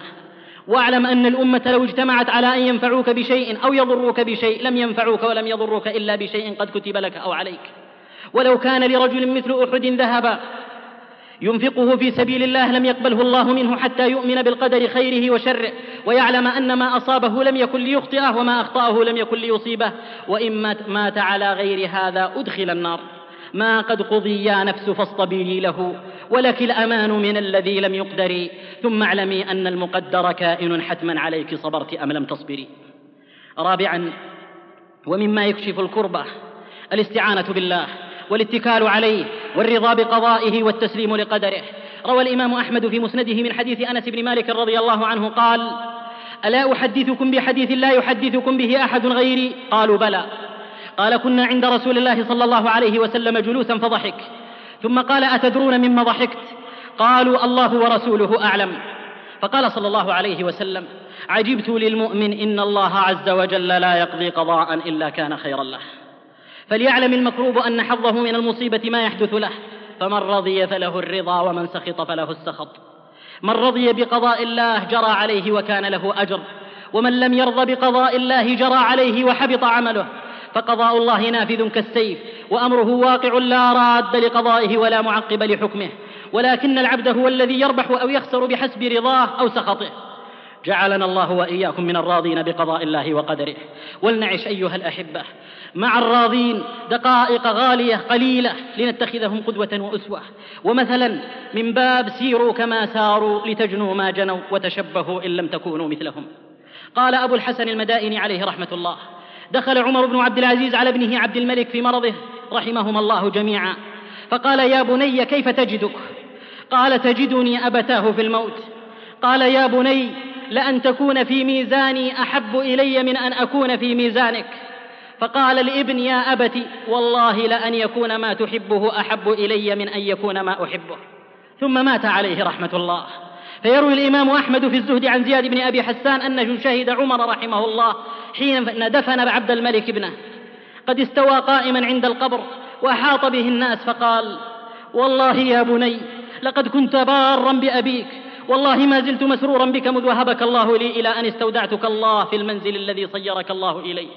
واعلم أن الأمة لو اجتمعت على أن ينفعوك بشيء أو يضروك بشيء لم ينفعوك ولم يضروك إلا بشيء قد كتب لك أو عليك. ولو كان لرجل مثل أحد ذهبا ينفقه في سبيل الله لم يقبله الله منه حتى يؤمن بالقدر خيره وشره ويعلم أن ما أصابه لم يكن ليخطئه وما أخطأه لم يكن ليصيبه وإن مات على غير هذا أدخل النار. ما قد قضي يا نفس فاصطبري له ولك الأمان من الذي لم يقدر ثم اعلمي أن المقدر كائن حتما عليك صبرت أم لم تصبري. رابعا ومما يكشف الكربة الاستعانة بالله والاتكال عليه والرضا بقضائه والتسليم لقدره. روى الإمام أحمد في مسنده من حديث أنس بن مالك رضي الله عنه قال ألا أحدثكم بحديث لا يحدثكم به أحد غيري؟ قالوا بلى. قال كنا عند رسول الله صلى الله عليه وسلم جلوسا فضحك. ثم قال أتدرون مما ضحكت؟ قالوا الله ورسوله أعلم. فقال صلى الله عليه وسلم عجبت للمؤمن إن الله عز وجل لا يقضي قضاء إلا كان خيرا له. فليعلم المكروب أن حظه من المصيبة ما يحدث له. فمن رضي فله الرضا ومن سخط فله السخط. من رضي بقضاء الله جرى عليه وكان له أجر. ومن لم يرض بقضاء الله جرى عليه وحبط عمله. فقضاء الله نافذ كالسيف وأمره واقع لا راد لقضائه ولا معقب لحكمه ولكن العبد هو الذي يربح أو يخسر بحسب رضاه أو سخطه. جعلنا الله وإياكم من الراضين بقضاء الله وقدره. ولنعش أيها الأحبة مع الراضين دقائق غالية قليلة لنتخذهم قدوة وأسوة. ومثلا من باب سيروا كما ساروا لتجنوا ما جنوا وتشبهوا إن لم تكونوا مثلهم. قال أبو الحسن المدائني عليه رحمة الله دخل عمر بن عبد العزيز على ابنه عبد الملك في مرضه رحمهما الله جميعا. فقال يا بني كيف تجدك؟ قال تجدني أبتاه في الموت. قال يا بني لأن تكون في ميزاني أحب إلي من أن أكون في ميزانك. فقال لابن يا أبت والله لأن يكون ما تحبه أحب إلي من أن يكون ما أحبه. ثم مات عليه رحمة الله. فيروي الإمام أحمد في الزهد عن زياد بن أبي حسان أنه شهد عمر رحمه الله حين دفن عبد الملك ابنه. قد استوى قائما عند القبر وأحاط به الناس فقال والله يا بني لقد كنت بارا بأبيك. والله ما زلت مسرورا بك مذ وهبك الله لي إلى أن استودعتك الله في المنزل الذي صيرك الله إليه.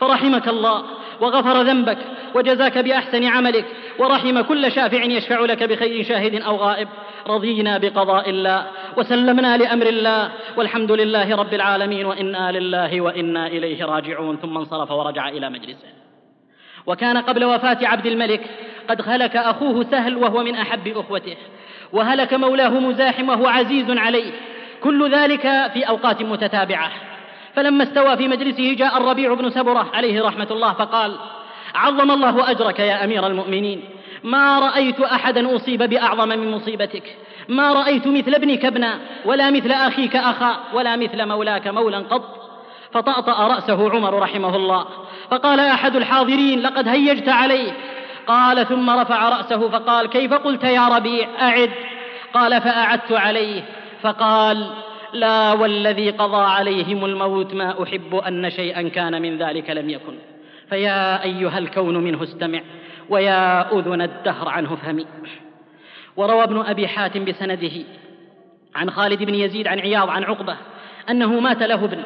فرحمك الله وغفر ذنبك وجزاك بأحسن عملك ورحم كل شافع يشفع لك بخير شاهد أو غائب. رضينا بقضاء الله وسلمنا لأمر الله والحمد لله رب العالمين وإنا لله وإنا إليه راجعون. ثم انصرف ورجع إلى مجلسه. وكان قبل وفاة عبد الملك قد هلك أخوه سهل وهو من أحب أخوته وهلك مولاه مزاحم وهو عزيز عليه. كل ذلك في أوقات متتابعة. فلما استوى في مجلسه جاء الربيع بن سبرة عليه رحمة الله فقال عظم الله أجرك يا أمير المؤمنين. ما رأيت أحدا أصيب بأعظم من مصيبتك. ما رأيت مثل ابنك ابنا ولا مثل أخيك أخا ولا مثل مولاك مولا قط. فطأطأ رأسه عمر رحمه الله. فقال أحد الحاضرين لقد هيجت عليه. قال ثم رفع رأسه فقال كيف قلت يا ربيع؟ أعد. قال فأعدت عليه. فقال لا والذي قضى عليهم الموت ما أحب أن شيئا كان من ذلك لم يكن. فيا أيها الكون منه استمع. ويا أذن الدهر عنه فهمي. وروى ابن أبي حاتم بسنده عن خالد بن يزيد عن عياض عن عقبة أنه مات له ابن.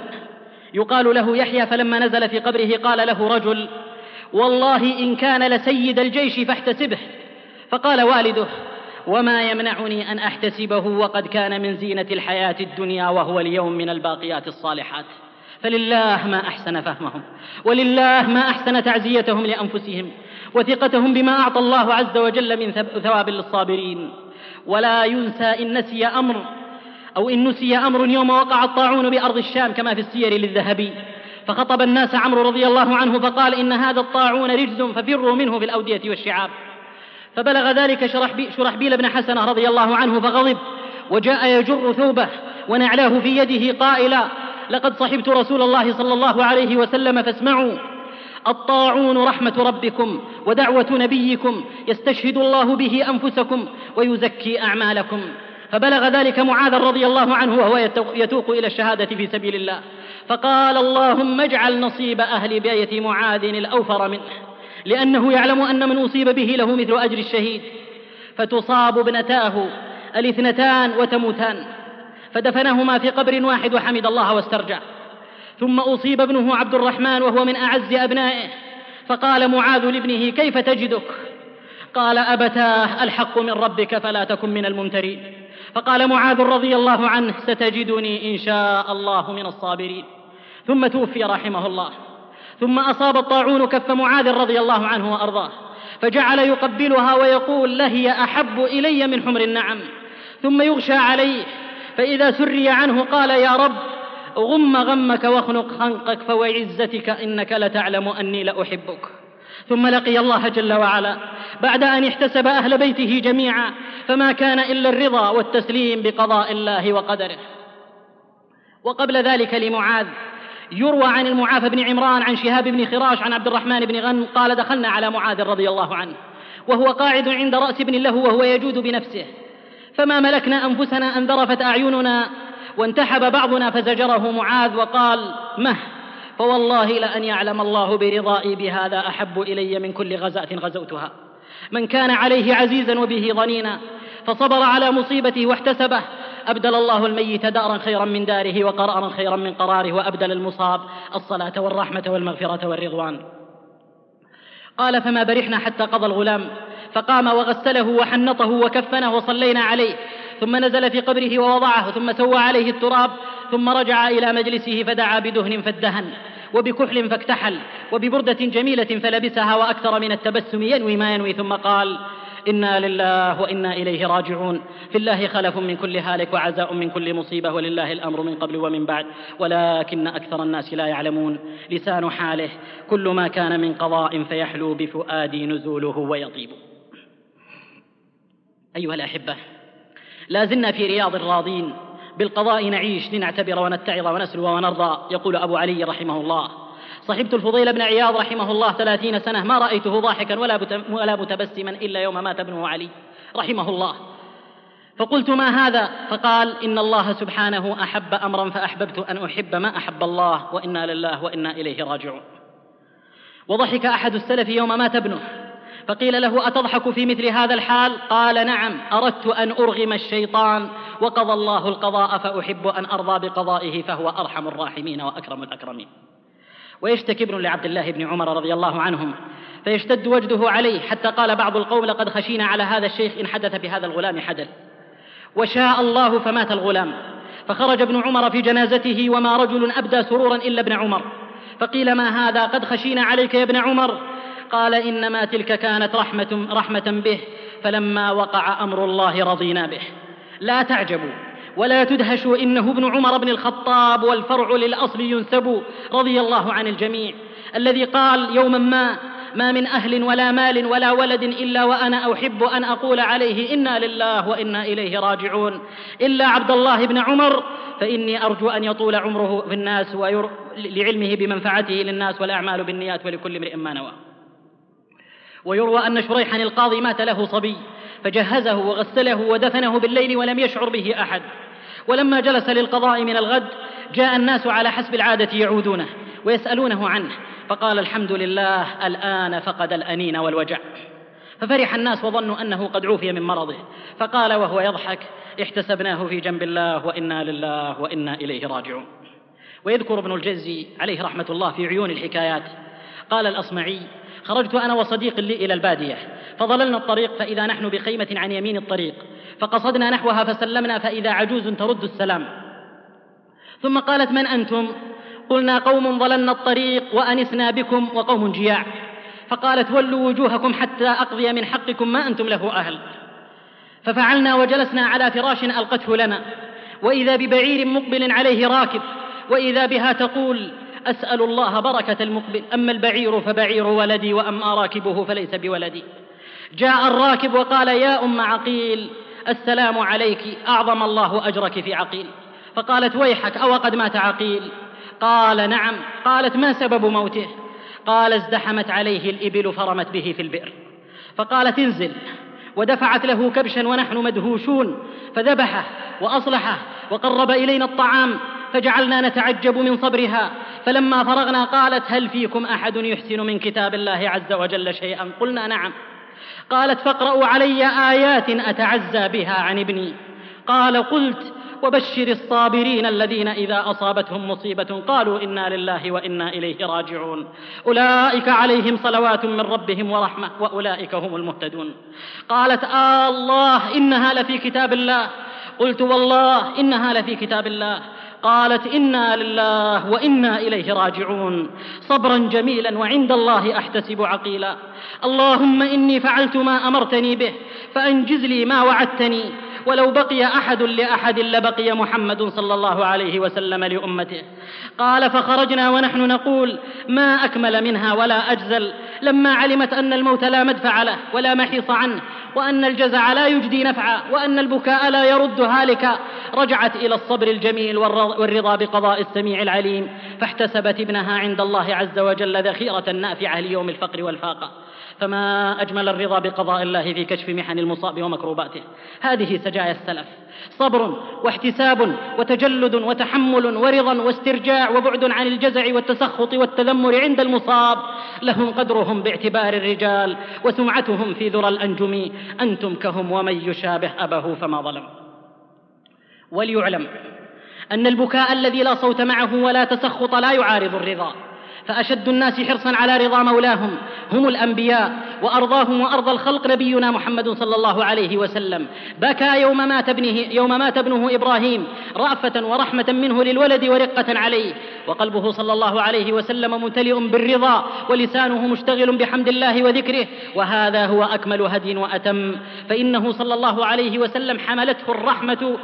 يقال له يحيى فلما نزل في قبره قال له رجل والله إن كان لسيد الجيش فاحتسبه. فقال والده وما يمنعني أن أحتسبه وقد كان من زينة الحياة الدنيا وهو اليوم من الباقيات الصالحات. فلله ما أحسن فهمهم ولله ما أحسن تعزيتهم لأنفسهم. وثقتهم بما أعطى الله عز وجل من ثواب للصابرين. ولا ينسى إن نسي أمر أو إن نسي أمر يوم وقع الطاعون بأرض الشام كما في السير للذهبي. فخطب الناس عمرو رضي الله عنه فقال إن هذا الطاعون رجز ففروا منه في الأودية والشعاب. فبلغ ذلك شرحبيل بن حسنة رضي الله عنه فغضب وجاء يجر ثوبه ونعلاه في يده قائلا لقد صحبت رسول الله صلى الله عليه وسلم فاسمعوا. الطاعون رحمة ربكم ودعوة نبيكم يستشهد الله به أنفسكم ويزكي أعمالكم. فبلغ ذلك معاذ رضي الله عنه وهو يتوق إلى الشهادة في سبيل الله. فقال اللهم اجعل نصيب أهل بيت معاذ الأوفر منه لأنه يعلم أن من أصيب به له مثل أجر الشهيد. فتصاب ابنتاه الاثنتان وتموتان فدفنهما في قبر واحد وحمد الله واسترجع ثم أصيب ابنه عبد الرحمن وهو من أعز أبنائه. فقال معاذ لابنه كيف تجدك؟ قال أبتاه الحق من ربك فلا تكن من الممترين. فقال معاذ رضي الله عنه ستجدني إن شاء الله من الصابرين. ثم توفي رحمه الله. ثم أصاب الطاعون كف معاذ رضي الله عنه وأرضاه. فجعل يقبلها ويقول لهي أحب إلي من حمر النعم. ثم يغشى عليه. فإذا سري عنه قال يا رب غم غمك واخنق خنقك فوعزتك إنك لتعلم أني لأحبك. ثم لقي الله جل وعلا بعد أن احتسب أهل بيته جميعا فما كان إلا الرضا والتسليم بقضاء الله وقدره. وقبل ذلك لمعاذ يروى عن المعافى بن عمران عن شهاب بن خراش عن عبد الرحمن بن غنم قال دخلنا على معاذ رضي الله عنه وهو قاعد عند رأس ابن له وهو يجود بنفسه. فما ملكنا أنفسنا أن ذرفت أعيننا وانتحب بعضنا فزجره معاذ وقال مه فوالله لأن يعلم الله برضائي بهذا أحب إلي من كل غزاة غزوتها. من كان عليه عزيزا وبه ضنينا فصبر على مصيبته واحتسبه. أبدل الله الميت دارا خيرا من داره وقرارا خيرا من قراره وأبدل المصاب الصلاة والرحمة والمغفرة والرضوان. قال فما برحنا حتى قضى الغلام فقام وغسله وحنطه وكفنه وصلينا عليه. ثم نزل في قبره ووضعه ثم سوى عليه التراب ثم رجع إلى مجلسه فدعا بدهن فادهن وبكحل فاكتحل وببردة جميلة فلبسها وأكثر من التبسم ينوي ما ينوي ثم قال إنا لله وإنا إليه راجعون في الله خلف من كل هالك وعزاء من كل مصيبة ولله الأمر من قبل ومن بعد ولكن أكثر الناس لا يعلمون لسان حاله كل ما كان من قضاء فيحلو بفؤادي نزوله ويطيب. أيها الأحبة لا زلنا في رياض الراضين بالقضاء نعيش لنعتبر ونتعظ ونسلو ونرضى يقول أبو علي رحمه الله. صحبت الفضيل بن عياض رحمه الله ثلاثين سنة ما رأيته ضاحكا ولا, ولا متبسما إلا يوم مات ابنه علي رحمه الله. فقلت ما هذا؟ فقال إن الله سبحانه أحب أمرا فأحببت أن أحب ما أحب الله وإنا لله وإنا إليه راجعون. وضحك أحد السلف يوم مات ابنه. فقيل له أتضحك في مثل هذا الحال؟ قال نعم أردت أن أرغم الشيطان وقضى الله القضاء فأحب أن أرضى بقضائه فهو أرحم الراحمين وأكرم الأكرمين. ويشتكي ابن لعبد الله بن عمر رضي الله عنهم فيشتد وجده عليه حتى قال بعض القوم لقد خشينا على هذا الشيخ إن حدث بهذا الغلام حدث وشاء الله فمات الغلام. فخرج ابن عمر في جنازته وما رجل أبدى سرورا إلا ابن عمر. فقيل ما هذا؟ قد خشينا عليك يا ابن عمر. قال إنما تلك كانت رحمة, رحمة به فلما وقع أمر الله رضينا به. لا تعجبوا ولا تدهشوا إنه ابن عمر بن الخطاب والفرع للأصل ينسب رضي الله عن الجميع. الذي قال يوما ما ما من أهل ولا مال ولا ولد إلا وأنا أحب أن أقول عليه إنا لله وإنا إليه راجعون. إلا عبد الله بن عمر فإني أرجو أن يطول عمره في الناس وير... لعلمه بمنفعته للناس والأعمال بالنيات ولكل امرئ ما نوى. ويروى أن شريحا القاضي مات له صبي فجهزه وغسله ودفنه بالليل ولم يشعر به أحد. ولما جلس للقضاء من الغد جاء الناس على حسب العادة يعودونه ويسألونه عنه فقال الحمد لله الآن فقد الأنين والوجع. ففرح الناس وظنوا أنه قد عوفي من مرضه فقال وهو يضحك احتسبناه في جنب الله وإنا لله وإنا إليه راجعون. ويذكر ابن الجزي عليه رحمة الله في عيون الحكايات قال الأصمعي خرجت أنا وصديق لي إلى البادية فضللنا الطريق فإذا نحن بخيمة عن يمين الطريق فقصدنا نحوها فسلمنا فإذا عجوز ترد السلام. ثم قالت من أنتم؟ قلنا قوم ضللنا الطريق وأنسنا بكم وقوم جياع. فقالت ولوا وجوهكم حتى أقضي من حقكم ما أنتم له أهل. ففعلنا وجلسنا على فراش ألقته لنا وإذا ببعير مقبل عليه راكب وإذا بها تقول أسأل الله بركة المقبل. أما البعير فبعير ولدي وأما راكبه فليس بولدي. جاء الراكب وقال يا أم عقيل السلام عليك أعظم الله أجرك في عقيل. فقالت ويحك أو قد مات عقيل؟ قال نعم. قالت ما سبب موته؟ قال ازدحمت عليه الإبل فرمت به في البئر. فقالت انزل. ودفعت له كبشا ونحن مدهوشون فذبحه وأصلحه وقرب إلينا الطعام. فجعلنا نتعجب من صبرها. فلما فرغنا قالت هل فيكم أحد يحسن من كتاب الله عز وجل شيئا؟ قلنا نعم. قالت فاقرأوا علي آيات أتعزى بها عن ابني. قال قلت وبشر الصابرين الذين إذا أصابتهم مصيبة قالوا إنا لله وإنا إليه راجعون. أولئك عليهم صلوات من ربهم ورحمة وأولئك هم المهتدون. قالت آه الله إنها لفي كتاب الله. قلت والله إنها لفي كتاب الله. قالت إنا لله وإنا إليه راجعون. صبرا جميلا وعند الله أحتسب عقيلا. اللهم إني فعلت ما أمرتني به فأنجز لي ما وعدتني. ولو بقي أحد لأحد لبقي محمد صلى الله عليه وسلم لأمته. قال فخرجنا ونحن نقول ما أكمل منها ولا أجزل. لما علمت أن الموت لا مدفع له ولا محيص عنه وأن الجزع لا يجدي نفعا وأن البكاء لا يرد هالكا رجعت إلى الصبر الجميل والرضا بقضاء السميع العليم فاحتسبت ابنها عند الله عز وجل ذخيرة نافعة ليوم الفقر والفاقة. فما أجمل الرضا بقضاء الله في كشف محن المصاب ومكروباته. هذه سجايا السلف. صبر واحتساب وتجلد وتحمل ورضا واسترجاع وبعد عن الجزع والتسخط والتذمر عند المصاب. لهم قدرهم باعتبار الرجال وسمعتهم في ذرى الأنجم. أنتم كهم ومن يشابه أبه فما ظلم. وليعلم أن البكاء الذي لا صوت معه ولا تسخط لا يعارض الرضا. فأشد الناس حرصا على رضا مولاهم. هم الأنبياء وأرضاهم وأرضى الخلق نبينا محمد صلى الله عليه وسلم. بكى يوم مات ابنه يوم مات ابنه إبراهيم رأفة ورحمة منه للولد ورقة عليه. وقلبه صلى الله عليه وسلم ممتلئ بالرضا ولسانه مشتغل بحمد الله وذكره. وهذا هو أكمل هدي وأتم. فإنه صلى الله عليه وسلم حملته الرحمة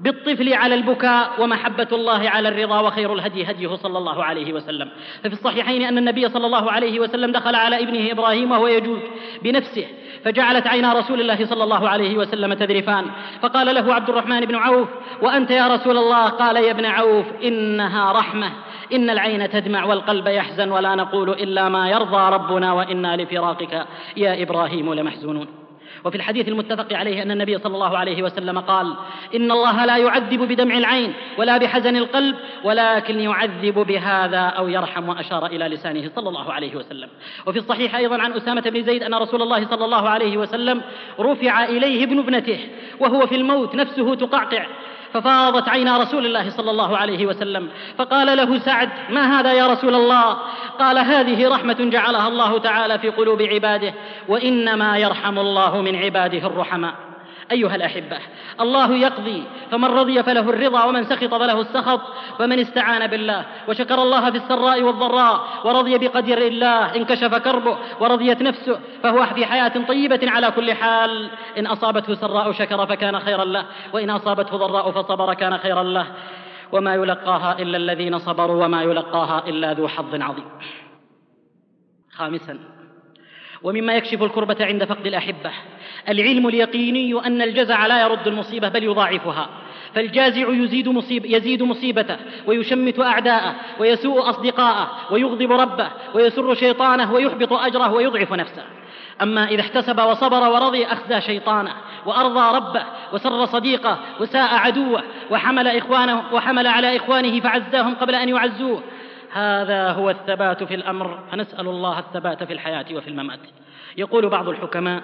بالطفل على البكاء ومحبة الله على الرضا وخير الهدي هديه صلى الله عليه وسلم. ففي الصحيحين أن النبي صلى الله عليه وسلم دخل على ابنه إبراهيم وهو يجود بنفسه فجعلت عينا رسول الله صلى الله عليه وسلم تذرفان. فقال له عبد الرحمن بن عوف وأنت يا رسول الله؟ قال يا ابن عوف إنها رحمة. إن العين تدمع والقلب يحزن ولا نقول إلا ما يرضى ربنا وإنا لفراقك. يا إبراهيم لمحزونون. وفي الحديث المتفق عليه أن النبي صلى الله عليه وسلم قال إن الله لا يعذب بدمع العين ولا بحزن القلب ولكن يعذب بهذا أو يرحم وأشار إلى لسانه صلى الله عليه وسلم. وفي الصحيح أيضا عن أسامة بن زيد أن رسول الله صلى الله عليه وسلم رفع إليه ابن ابنته وهو في الموت نفسه تقعقع. ففاضت عينا رسول الله صلى الله عليه وسلم. فقال له سعد ما هذا يا رسول الله؟ قال هذه رحمة جعلها الله تعالى في قلوب عباده وإنما يرحم الله من عباده الرحماء. أيها الأحبة الله يقضي فمن رضي فله الرضا ومن سخط فله السخط ومن استعان بالله وشكر الله في السراء والضراء ورضي بقدر الله انكشف كربه ورضيت نفسه فهو في حياة طيبة على كل حال. إن أصابته سراء شكر فكان خيرا له وإن أصابته ضراء فصبر كان خيرا له. وما يلقاها إلا الذين صبروا وما يلقاها إلا ذو حظ عظيم. خامسا ومما يكشف الكربة عند فقد الأحبة. العلم اليقيني أن الجزع لا يرد المصيبة بل يضاعفها. فالجازع يزيد, مصيب يزيد مصيبته ويشمت أعداءه ويسوء أصدقاءه ويغضب ربه ويسر شيطانه ويحبط أجره ويضعف نفسه. أما إذا احتسب وصبر ورضي أخزى شيطانه وأرضى ربه وسر صديقه وساء عدوه وحمل إخوانه وحمل على إخوانه فعزاهم قبل أن يعزوه. هذا هو الثبات في الأمر. فنسأل الله الثبات في الحياة وفي الممات. يقول بعض الحكماء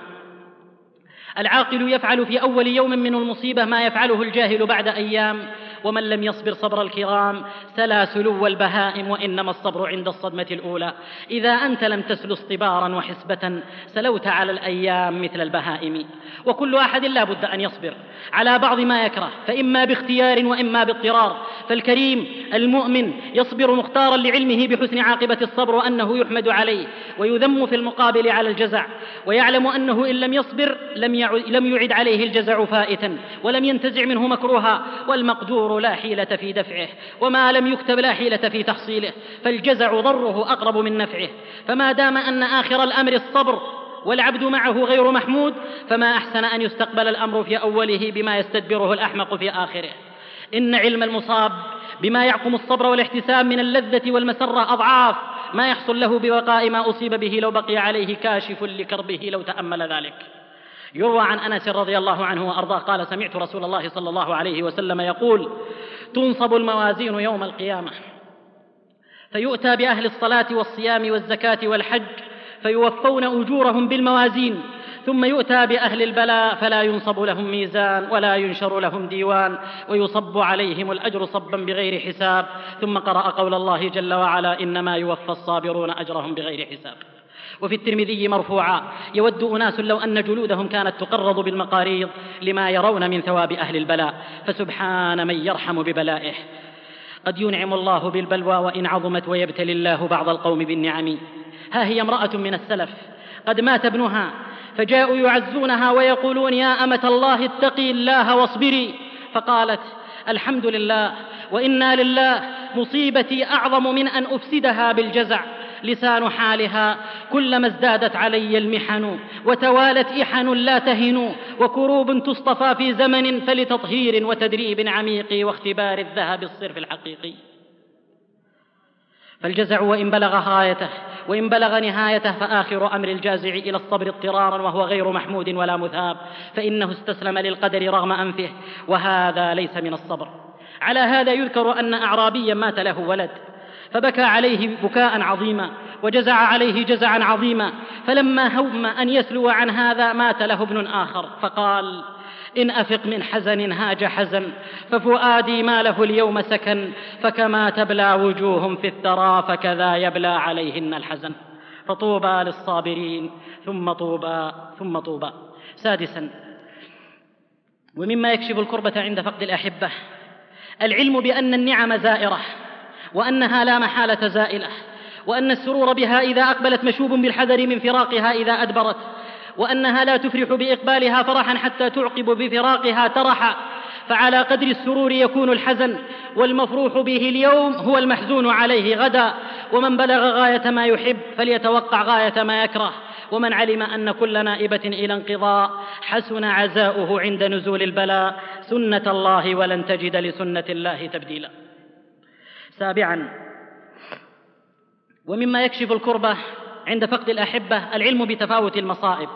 العاقل يفعل في أول يوم من المصيبة ما يفعله الجاهل بعد أيام. ومن لم يصبر صبر الكرام سلا سلو البهائم وإنما الصبر عند الصدمة الأولى. إذا أنت لم تسل اصطبارا وحسبة سلوت على الأيام مثل البهائم. وكل أحد لا بد أن يصبر. على بعض ما يكره فإما باختيار وإما باضطرار. فالكريم المؤمن يصبر مختارا لعلمه بحسن عاقبة الصبر وأنه يحمد عليه ويذم في المقابل على الجزع ويعلم أنه إن لم يصبر لم يعد عليه الجزع فائتا ولم ينتزع منه مكروها والمقدور لا حيلة في دفعه وما لم يكتب لا حيلة في تحصيله فالجزع ضره أقرب من نفعه. فما دام أن آخر الأمر الصبر والعبد معه غير محمود فما أحسن أن يستقبل الأمر في أوله بما يستدبره الأحمق في آخره. إن علم المصاب بما يعقم الصبر والاحتساب من اللذة والمسرة أضعاف ما يحصل له ببقاء ما أصيب به لو بقي عليه كاشف لكربه لو تأمل ذلك. يروى عن أنس رضي الله عنه وأرضاه قال سمعت رسول الله صلى الله عليه وسلم يقول تنصب الموازين يوم القيامة فيؤتى بأهل الصلاة والصيام والزكاة والحج فيوفون أجورهم بالموازين ثم يؤتى بأهل البلاء فلا ينصب لهم ميزان ولا ينشر لهم ديوان ويصب عليهم الأجر صبا بغير حساب ثم قرأ قول الله جل وعلا إنما يوفى الصابرون أجرهم بغير حساب وفي الترمذي مرفوعا. يود أناس لو أن جلودهم كانت تقرض بالمقاريض لما يرون من ثواب أهل البلاء. فسبحان من يرحم ببلائه. قد ينعم الله بالبلوى وإن عظمت ويبتلي الله بعض القوم بالنعم. ها هي امرأة من السلف. قد مات ابنها. فجاءوا يعزونها ويقولون يا أمة الله اتقي الله واصبري. فقالت الحمد لله وإنا لله مصيبتي أعظم من أن أفسدها بالجزع. لسان حالها كلما ازدادت علي المحن وتوالت إحن لا تهن وكروب تصطفى في زمن فلتطهير وتدريب عميق واختبار الذهب الصرف الحقيقي. فالجزع وإن بلغ غايته وإن بلغ نهايته فآخر أمر الجازع إلى الصبر اضطرارا وهو غير محمود ولا مثاب فإنه استسلم للقدر رغم أنفه وهذا ليس من الصبر. على هذا يذكر أن أعرابيا مات له ولد. فبكى عليه بكاء عظيما وجزع عليه جزعا عظيما فلما هم أن يسلو عن هذا مات له ابن آخر فقال إن أفق من حزن هاج حزن ففؤادي ما له اليوم سكن فكما تبلى وجوه في الثرى فكذا يبلى عليهن الحزن. فطوبى للصابرين ثم طوبى ثم طوبى. سادسا ومما يكشف الكربة عند فقد الأحبة العلم بأن النعم زائرة. وأنها لا محالة زائلة وأن السرور بها إذا أقبلت مشوب بالحذر من فراقها إذا أدبرت وأنها لا تفرح بإقبالها فرحا حتى تعقب بفراقها ترحا فعلى قدر السرور يكون الحزن والمفروح به اليوم هو المحزون عليه غدا ومن بلغ غاية ما يحب فليتوقع غاية ما يكره ومن علم أن كل نائبة إلى انقضاء حسن عزاؤه عند نزول البلاء سنة الله ولن تجد لسنة الله تبديلا. سابعا. ومما يكشف الكربة عند فقد الأحبة العلم بتفاوت المصائب.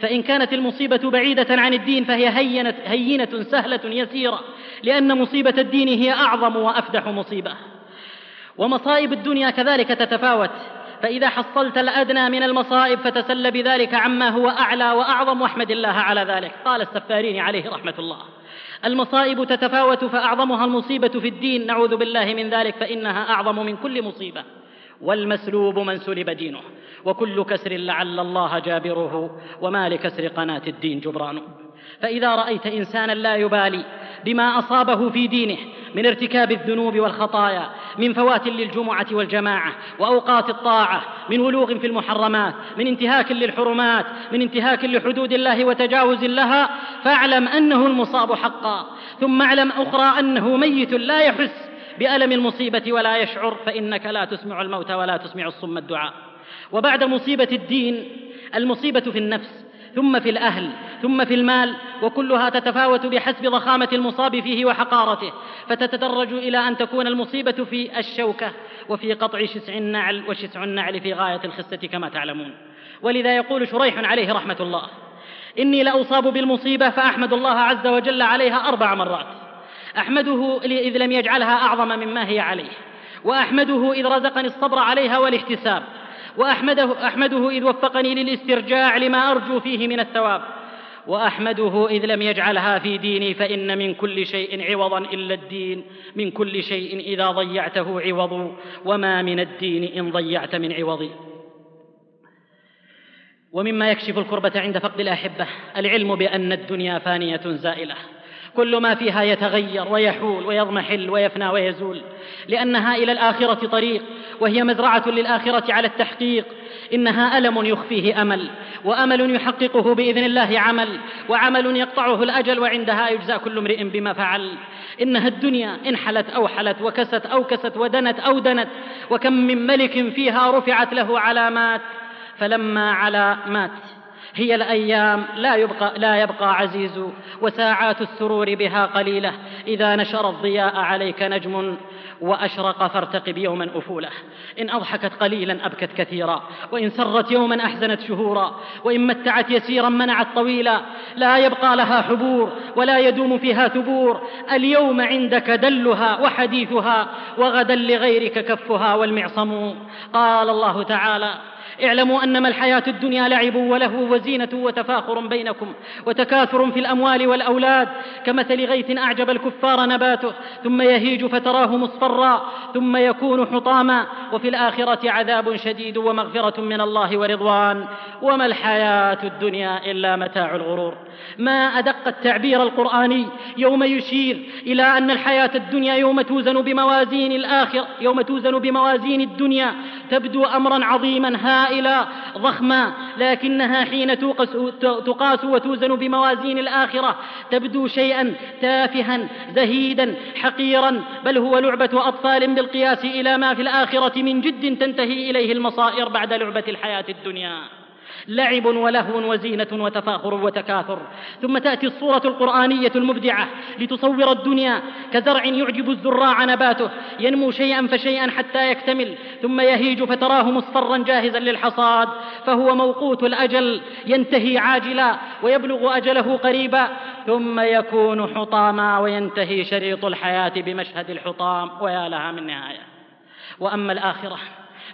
فإن كانت المصيبة بعيدة عن الدين فهي هينة, هينة سهلة يسيرة لأن مصيبة الدين هي أعظم وأفدح مصيبة. ومصائب الدنيا كذلك تتفاوت. فإذا حصلت الأدنى من المصائب فتسل بذلك عما هو أعلى وأعظم واحمد الله على ذلك. قال السفارين عليه رحمة الله. المصائب تتفاوت فأعظمها المصيبة في الدين. نعوذ بالله من ذلك فإنها أعظم من كل مصيبة. والمسلوب من سلب دينه. وكل كسر لعل الله جابره وما لكسر قناة الدين جبرانه. فإذا رأيت إنسانا لا يبالي بما أصابه في دينه من ارتكاب الذنوب والخطايا من فوات للجمعة والجماعة وأوقات الطاعة من ولوغ في المحرمات من انتهاك للحرمات من انتهاك لحدود الله وتجاوز لها فاعلم أنه المصاب حقا. ثم اعلم أخرى أنه ميت لا يحس بألم المصيبة ولا يشعر فإنك لا تسمع الموت ولا تسمع الصم الدعاء. وبعد مصيبة الدين المصيبة في النفس ثم في الأهل ثم في المال وكلها تتفاوت بحسب ضخامة المصاب فيه وحقارته فتتدرج إلى أن تكون المصيبة في الشوكة وفي قطع شسع النعل وشسع النعل في غاية الخسة كما تعلمون. ولذا يقول شريح عليه رحمة الله إني لأصاب بالمصيبة فأحمد الله عز وجل عليها أربع مرات. أحمده إذ لم يجعلها أعظم مما هي عليه وأحمده إذ رزقني الصبر عليها والاحتساب وأحمده أحمده إذ وفقني للاسترجاع لما أرجو فيه من الثواب. وأحمده إذ لم يجعلها في ديني فإن من كل شيء عوضا إلا الدين. من كل شيء إذا ضيعته عوض. وما من الدين إن ضيعت من عوض. ومما يكشف الكربة عند فقد الأحبة العلم بأن الدنيا فانية زائلة. كل ما فيها يتغير ويحول ويضمحل ويفنى ويزول. لأنها إلى الآخرة طريق وهي مزرعة للآخرة على التحقيق. إنها ألم يخفيه أمل وأمل يحققه بإذن الله عمل وعمل يقطعه الأجل وعندها يجزى كل امرئ بما فعل. إنها الدنيا إن حلت أو حلت وكست أو كست ودنت أو دنت وكم من ملك فيها رفعت له علامات فلما علا مات هي الأيام لا يبقى لا يبقى عزيز وساعات السرور بها قليلة. إذا نشر الضياء عليك نجم وأشرق فارتقب يوما افوله إن أضحكت قليلا أبكت كثيرا. وإن سرت يوما أحزنت شهورا. وإن متعت يسيرا منعت طويلا. لا يبقى لها حبور ولا يدوم فيها ثبور. اليوم عندك دلها وحديثها وغدا لغيرك كفها والمعصم. قال الله تعالى اعلموا أنما الحياة الدنيا لعب ولهو وزينة وتفاخر بينكم وتكاثر في الأموال والأولاد. كمثل غيث أعجب الكفار نباته ثم يهيج فتراه مصفرا ثم يكون حطاما. وفي الآخرة عذاب شديد ومغفرة من الله ورضوان. وما الحياة الدنيا إلا متاع الغرور. ما أدق التعبير القرآني يوم يشير إلى أن الحياة الدنيا يوم توزن بموازين الآخرة يوم توزن بموازين الدنيا تبدو أمرا عظيما هائلا. ضخما لكنها حين تقاس وتوزن بموازين الآخرة تبدو شيئا تافها زهيدا حقيرا بل هو لعبة أطفال بالقياس إلى ما في الآخرة من جد تنتهي إليه المصائر بعد لعبة الحياة الدنيا. لعب ولهو وزينة وتفاخر وتكاثر. ثم تأتي الصورة القرآنية المبدعة لتصور الدنيا كزرع يعجب الزراع نباته ينمو شيئا فشيئا حتى يكتمل ثم يهيج فتراه مصفرا جاهزا للحصاد فهو موقوت الأجل ينتهي عاجلا ويبلغ أجله قريبا ثم يكون حطاما وينتهي شريط الحياة بمشهد الحطام ويا لها من نهاية. وأما الآخرة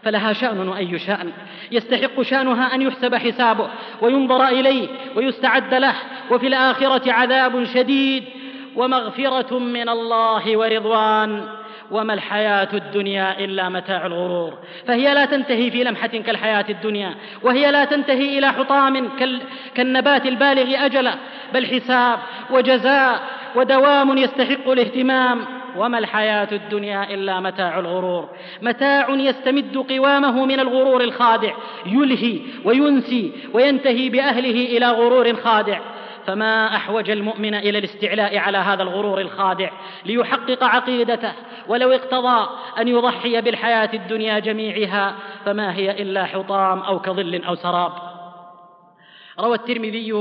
فلها شأن وأي شأن. يستحق شأنها أن يحسب حسابه وينظر إليه ويستعد له وفي الآخرة عذاب شديد ومغفرة من الله ورضوان. وما الحياة الدنيا إلا متاع الغرور. فهي لا تنتهي في لمحة كالحياة الدنيا وهي لا تنتهي إلى حطام كالنبات البالغ أجله بل حساب وجزاء ودوام يستحق الاهتمام. وما الحياة الدنيا إلا متاع الغرور. متاع يستمد قوامه من الغرور الخادع يلهي وينسي وينتهي بأهله إلى غرور خادع. فما أحوج المؤمن إلى الاستعلاء على هذا الغرور الخادع ليحقق عقيدته ولو اقتضى أن يضحي بالحياة الدنيا جميعها. فما هي إلا حطام أو كظل أو سراب. روى الترمذي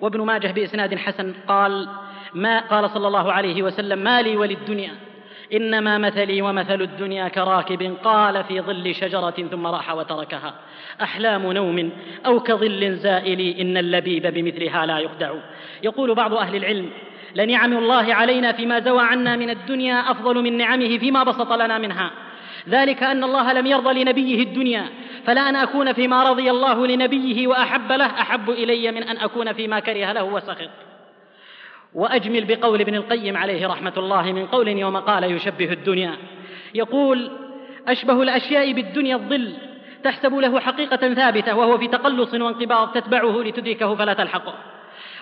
وابن ماجه بإسناد حسن قال ما قال صلى الله عليه وسلم ما لي وللدنيا إنما مثلي ومثل الدنيا كراكب قال في ظل شجرة ثم راح وتركها. أحلام نوم أو كظل زائل إن اللبيب بمثلها لا يخدع. يقول بعض أهل العلم لنعم الله علينا فيما زوى عنا من الدنيا أفضل من نعمه فيما بسط لنا منها. ذلك أن الله لم يرضى لنبيه الدنيا فلا أن أكون فيما رضي الله لنبيه وأحب له أحب إلي من أن أكون فيما كره له وسخط. وأجمل بقول ابن القيم عليه رحمة الله من قول يوم قال يشبه الدنيا. يقول أشبه الأشياء بالدنيا الظل تحسب له حقيقة ثابتة وهو في تقلص وانقباض تتبعه لتدركه فلا تلحقه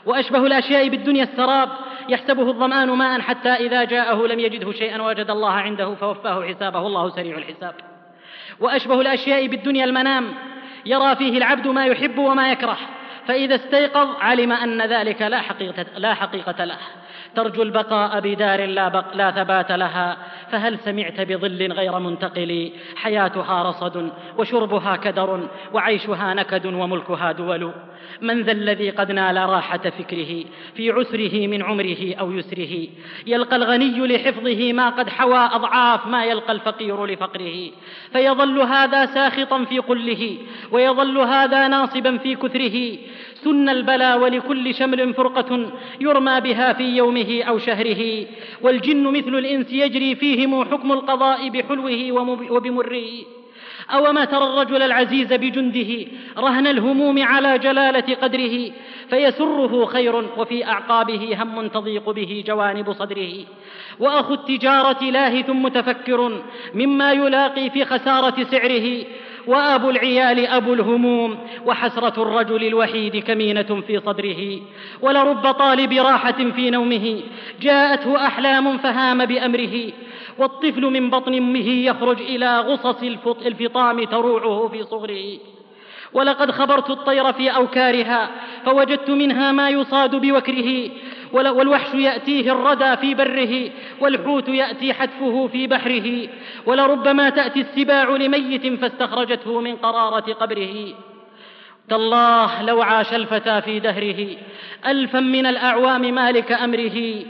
وأشبه الأشياء بالدنيا السراب يحسبه الظمآن ماء حتى إذا جاءه لم يجده شيئا وجد الله عنده فوفاه حسابه الله سريع الحساب. وأشبه الأشياء بالدنيا المنام يرى فيه العبد ما يحب وما يكره. فإذا استيقظ علم أن ذلك لا حقيقة, لا حقيقة له. ترجو البقاء بدار لا, بق لا ثبات لها فهل سمعت بظل غير منتقل؟ حياتها رصد وشربها كدر وعيشها نكد وملكها دول. من ذا الذي قد نال راحة فكره؟ في عسره من عمره أو يسره. يلقى الغني لحفظه ما قد حوى أضعاف ما يلقى الفقير لفقره. فيظل هذا ساخطا في قله ويظل هذا ناصبا في كثره. سن البلا ولكل شمل فرقة يرمى بها في يومه أو شهره والجن مثل الإنس يجري فيهم حكم القضاء بحلوه وبمره. أوما ترى الرجل العزيز بجنده رهن الهموم على جلالة قدره فيسره خير وفي أعقابه هم تضيق به جوانب صدره. وأخو التجارة لاهث متفكر مما يلاقي في خسارة سعره وأبو العيال أبو الهموم وحسرة الرجل الوحيد كمينة في صدره ولرب طالب راحة في نومه جاءته أحلام فهام بأمره والطفل من بطن أمه يخرج إلى غصص الفطام تروعه في صغره. ولقد خبرت الطير في أوكارها فوجدت منها ما يصاد بوكره والوحش يأتيه الردى في بره والحوت يأتي حتفه في بحره ولربما تأتي السباع لميت فاستخرجته من قرارة قبره. تالله لو عاش الفتى في دهره ألفا من الأعوام مالك أمره.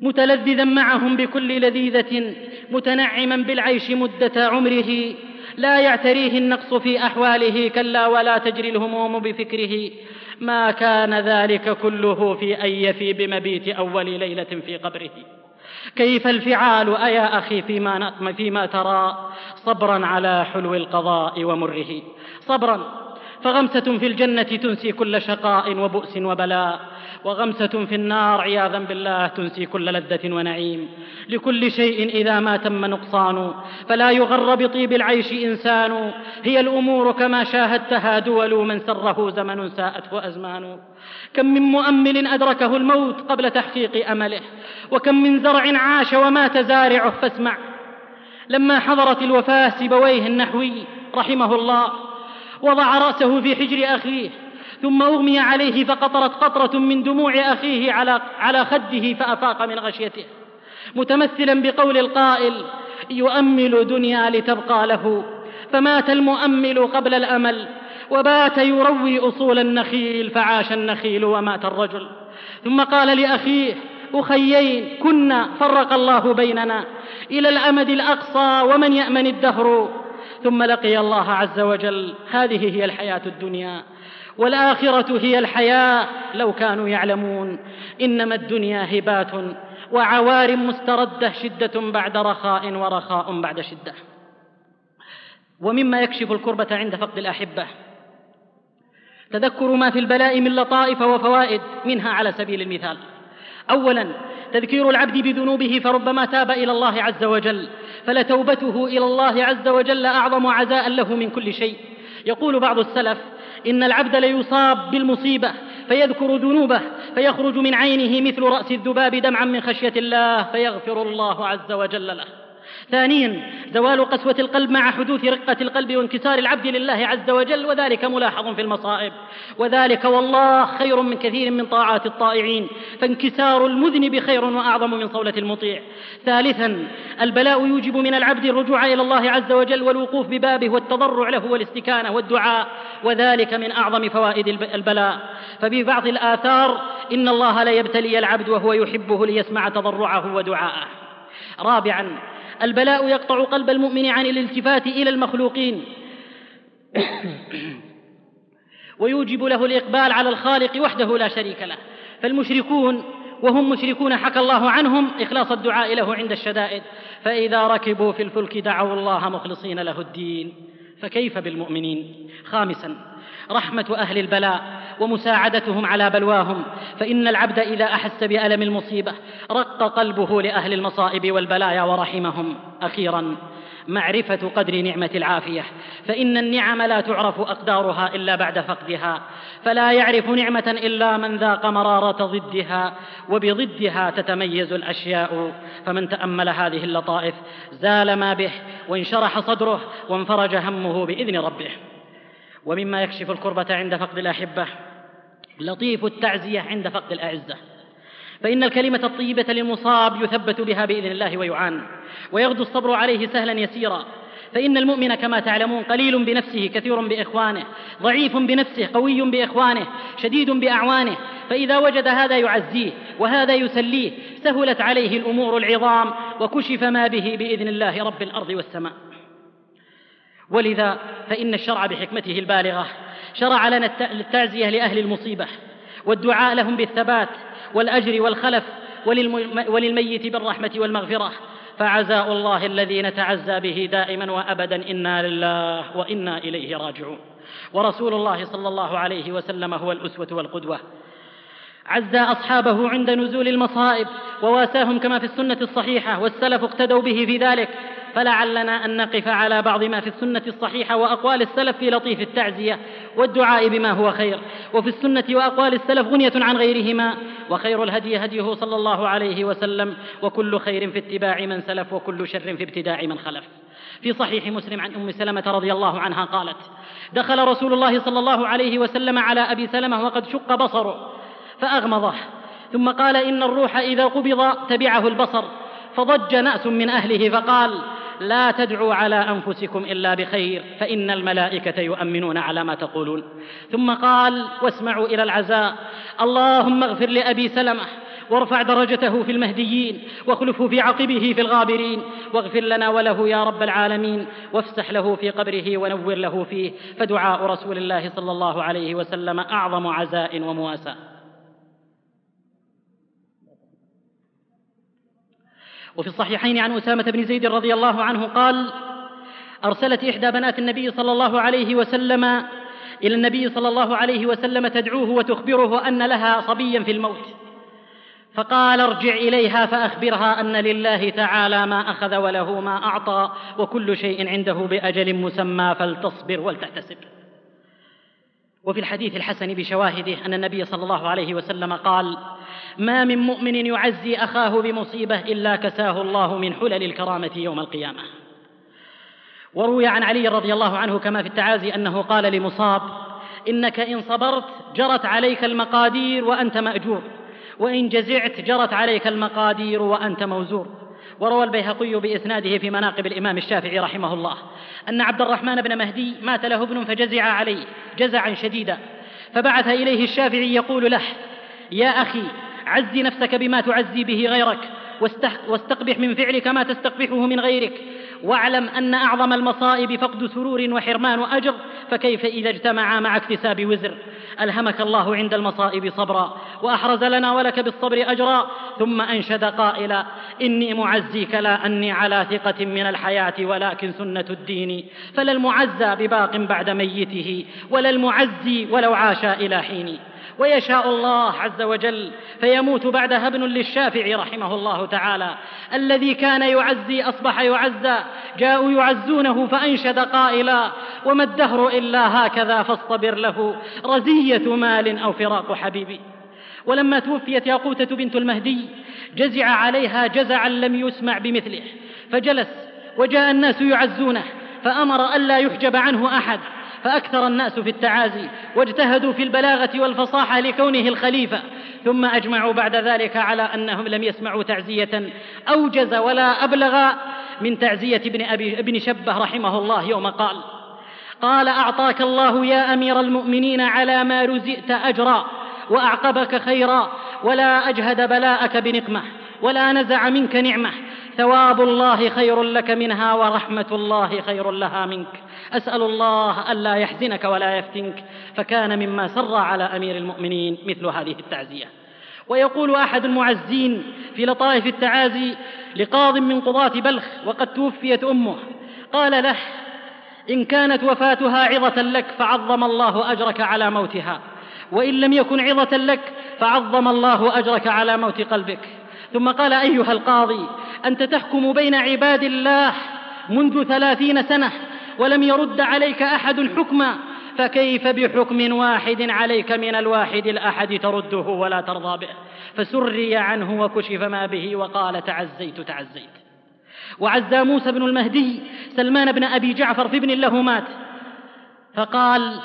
متلذذا معهم بكل لذيذة متنعما بالعيش مدة عمره. لا يعتريه النقص في أحواله كلا ولا تجري الهموم بفكره. ما كان ذلك كله في أن يفي بمبيت أول ليلة في قبره. كيف الفعال أيا أخي فيما, فيما ترى؟ صبرا على حلو القضاء ومره. صبرا فغمسة في الجنة تنسي كل شقاء وبؤس وبلاء. وغمسة في النار عياذا بالله تنسي كل لذة ونعيم. لكل شيء إذا ما تم نقصان. فلا يغر بطيب العيش إنسان. هي الأمور كما شاهدتها دول من سره زمن ساءته أزمان. كم من مؤمل أدركه الموت قبل تحقيق أمله. وكم من زرع عاش ومات زارعه فاسمع. لما حضرت الوفاة سبويه النحوي رحمه الله وضع رأسه في حجر أخيه. ثم أغمي عليه فقطرت قطرة من دموع أخيه على, على خده فأفاق من غشيته. متمثلا بقول القائل يؤمل دنيا لتبقى له فمات المؤمل قبل الأمل وبات يروي أصول النخيل فعاش النخيل ومات الرجل. ثم قال لأخيه أخيين كنا فرق الله بيننا إلى الأمد الأقصى ومن يأمن الدهر. ثم لقي الله عز وجل هذه هي الحياة الدنيا. والآخرة هي الحياة لو كانوا يعلمون. إنما الدنيا هبات وعوار مستردة شدة بعد رخاء ورخاء بعد شدة. ومما يكشف الكربة عند فقد الأحبة. تذكر ما في البلاء من لطائف وفوائد منها على سبيل المثال. أولا تذكير العبد بذنوبه فربما تاب إلى الله عز وجل فلتوبته إلى الله عز وجل أعظم عزاء له من كل شيء. يقول بعض السلف إن العبد ليصاب بالمصيبة فيذكر ذنوبه فيخرج من عينه مثل رأس الذباب دمعا من خشية الله فيغفر الله عز وجل له. ثانيا زوال قسوة القلب مع حدوث رقة القلب وانكسار العبد لله عز وجل وذلك ملاحظ في المصائب. وذلك والله خير من كثير من طاعات الطائعين فانكسار المذنب خير وأعظم من صولة المطيع. ثالثا البلاء يوجب من العبد الرجوع إلى الله عز وجل والوقوف ببابه والتضرع له والاستكانة والدعاء وذلك من أعظم فوائد البلاء. ففي بعض الآثار إن الله لا يبتلي العبد وهو يحبه ليسمع تضرعه ودعاءه. رابعا البلاء يقطع قلب المؤمن عن الالتفات إلى المخلوقين. ويوجب له الإقبال على الخالق وحده لا شريك له. فالمشركون وهم مشركون حكى الله عنهم إخلاص الدعاء له عند الشدائد. فإذا ركبوا في الفلك دعوا الله مخلصين له الدين. فكيف بالمؤمنين؟ خامسا. رحمة أهل البلاء ومساعدتهم على بلواهم فإن العبد إذا أحس بألم المصيبة رق قلبه لأهل المصائب والبلايا ورحمهم. أخيرا معرفة قدر نعمة العافية فإن النعم لا تعرف أقدارها إلا بعد فقدها فلا يعرف نعمة إلا من ذاق مرارة ضدها وبضدها تتميز الأشياء. فمن تأمل هذه اللطائف زال ما به وانشرح صدره وانفرج همه بإذن ربه. ومما يكشف الكربة عند فقد الأحبة لطيف التعزية عند فقد الأعزة. فإن الكلمة الطيبة للمصاب يثبت بها بإذن الله ويعان ويغدو الصبر عليه سهلا يسيرا. فإن المؤمن كما تعلمون قليل بنفسه كثير بإخوانه ضعيف بنفسه قوي بإخوانه شديد بأعوانه. فإذا وجد هذا يعزيه وهذا يسليه سهلت عليه الأمور العظام وكشف ما به بإذن الله رب الأرض والسماء. ولذا فإن الشرع بحكمته البالغة شرع لنا التعزية لأهل المصيبة والدعاء لهم بالثبات والأجر والخلف وللميت بالرحمة والمغفرة. فعزاء الله الذي نتعزى به دائما وأبدا إنا لله وإنا إليه راجعون. ورسول الله صلى الله عليه وسلم هو الأسوة والقدوة. عزى أصحابه عند نزول المصائب وواساهم كما في السنة الصحيحة والسلف اقتدوا به في ذلك. فلعلنا أن نقف على بعض ما في السنة الصحيحة وأقوال السلف في لطيف التعزية والدعاء بما هو خير. وفي السنة وأقوال السلف غنية عن غيرهما وخير الهدي هديه صلى الله عليه وسلم وكل خير في اتباع من سلف وكل شر في ابتداع من خلف. في صحيح مسلم عن أم سلمة رضي الله عنها قالت دخل رسول الله صلى الله عليه وسلم على أبي سلمة وقد شق بصره فأغمضه ثم قال إن الروح إذا قبض تبعه البصر فضج نأس من أهله فقال لا تدعوا على أنفسكم إلا بخير فإن الملائكة يؤمنون على ما تقولون. ثم قال واسمعوا إلى العزاء. اللهم اغفر لأبي سلمة وارفع درجته في المهديين واخلفه في عقبه في الغابرين واغفر لنا وله يا رب العالمين وافسح له في قبره ونور له فيه فدعاء رسول الله صلى الله عليه وسلم أعظم عزاء ومواساه وفي الصحيحين عن أسامة بن زيد رضي الله عنه قال أرسلت إحدى بنات النبي صلى الله عليه وسلم إلى النبي صلى الله عليه وسلم تدعوه وتخبره أن لها صبيا في الموت. فقال ارجع إليها فأخبرها أن لله تعالى ما أخذ وله ما أعطى وكل شيء عنده بأجل مسمى فلتصبر ولتحتسب. وفي الحديث الحسن بشواهده أن النبي صلى الله عليه وسلم قال ما من مؤمن يعزي أخاه بمصيبة إلا كساه الله من حلل الكرامة يوم القيامة. وروي عن علي رضي الله عنه كما في التعازي أنه قال لمصاب إنك إن صبرت جرت عليك المقادير وأنت مأجور وإن جزعت جرت عليك المقادير وأنت موزور. وروى البيهقي بإسناده في مناقب الإمام الشافعي رحمه الله أن عبد الرحمن بن مهدي مات له ابن فجزع عليه جزعا شديدا فبعث إليه الشافعي يقول له يا أخي عزي نفسك بما تعزي به غيرك واستقبح من فعلك ما تستقبحه من غيرك. واعلم أن أعظم المصائب فقد سرور وحرمان أجر فكيف إذا اجتمعا مع اكتساب وزر؟ ألهمك الله عند المصائب صبرا وأحرز لنا ولك بالصبر أجرا. ثم أنشد قائلا إني معزيك لا أني على ثقة من الحياة ولكن سنة الدين. فلا المعزى بباق بعد ميته ولا المعزي ولو عاش إلى حين. ويشاء الله عز وجل فيموت بعد هبن للشافعي رحمه الله تعالى. الذي كان يعزي أصبح يعزى جاءوا يعزونه فأنشد قائلا وما الدهر إلا هكذا فاصطبر له رزية مال أو فراق حبيبي ولما توفيت ياقوتة بنت المهدي جزع عليها جزعا لم يسمع بمثله فجلس وجاء الناس يعزونه فأمر ألا يحجب عنه أحد. فأكثر الناس في التعازي واجتهدوا في البلاغة والفصاحة لكونه الخليفة ثم أجمعوا بعد ذلك على أنهم لم يسمعوا تعزية أوجز ولا أبلغ من تعزية ابن, أبي ابن شبه رحمه الله يوم قال قال أعطاك الله يا أمير المؤمنين على ما رزئت أجرا وأعقبك خيرا ولا أجهد بلاءك بنقمة ولا نزع منك نعمة. ثواب الله خير لك منها ورحمة الله خير لها منك. أسأل الله ألا يحزنك ولا يفتنك. فكان مما سر على أمير المؤمنين مثل هذه التعزية. ويقول أحد المعزين في لطائف التعازي لقاض من قضاة بلخ وقد توفيت أمه قال له إن كانت وفاتها عظة لك فعظم الله أجرك على موتها وإن لم يكن عظة لك فعظم الله أجرك على موت قلبك. ثم قال أيها القاضي أنت تحكم بين عباد الله منذ ثلاثين سنة ولم يرد عليك أحد حكما فكيف بحكم واحد عليك من الواحد الأحد ترده ولا ترضى به؟ فسري عنه وكشف ما به وقال تعزيت تعزيت. وعزى موسى بن المهدي سلمان بن أبي جعفر في ابن له مات فقال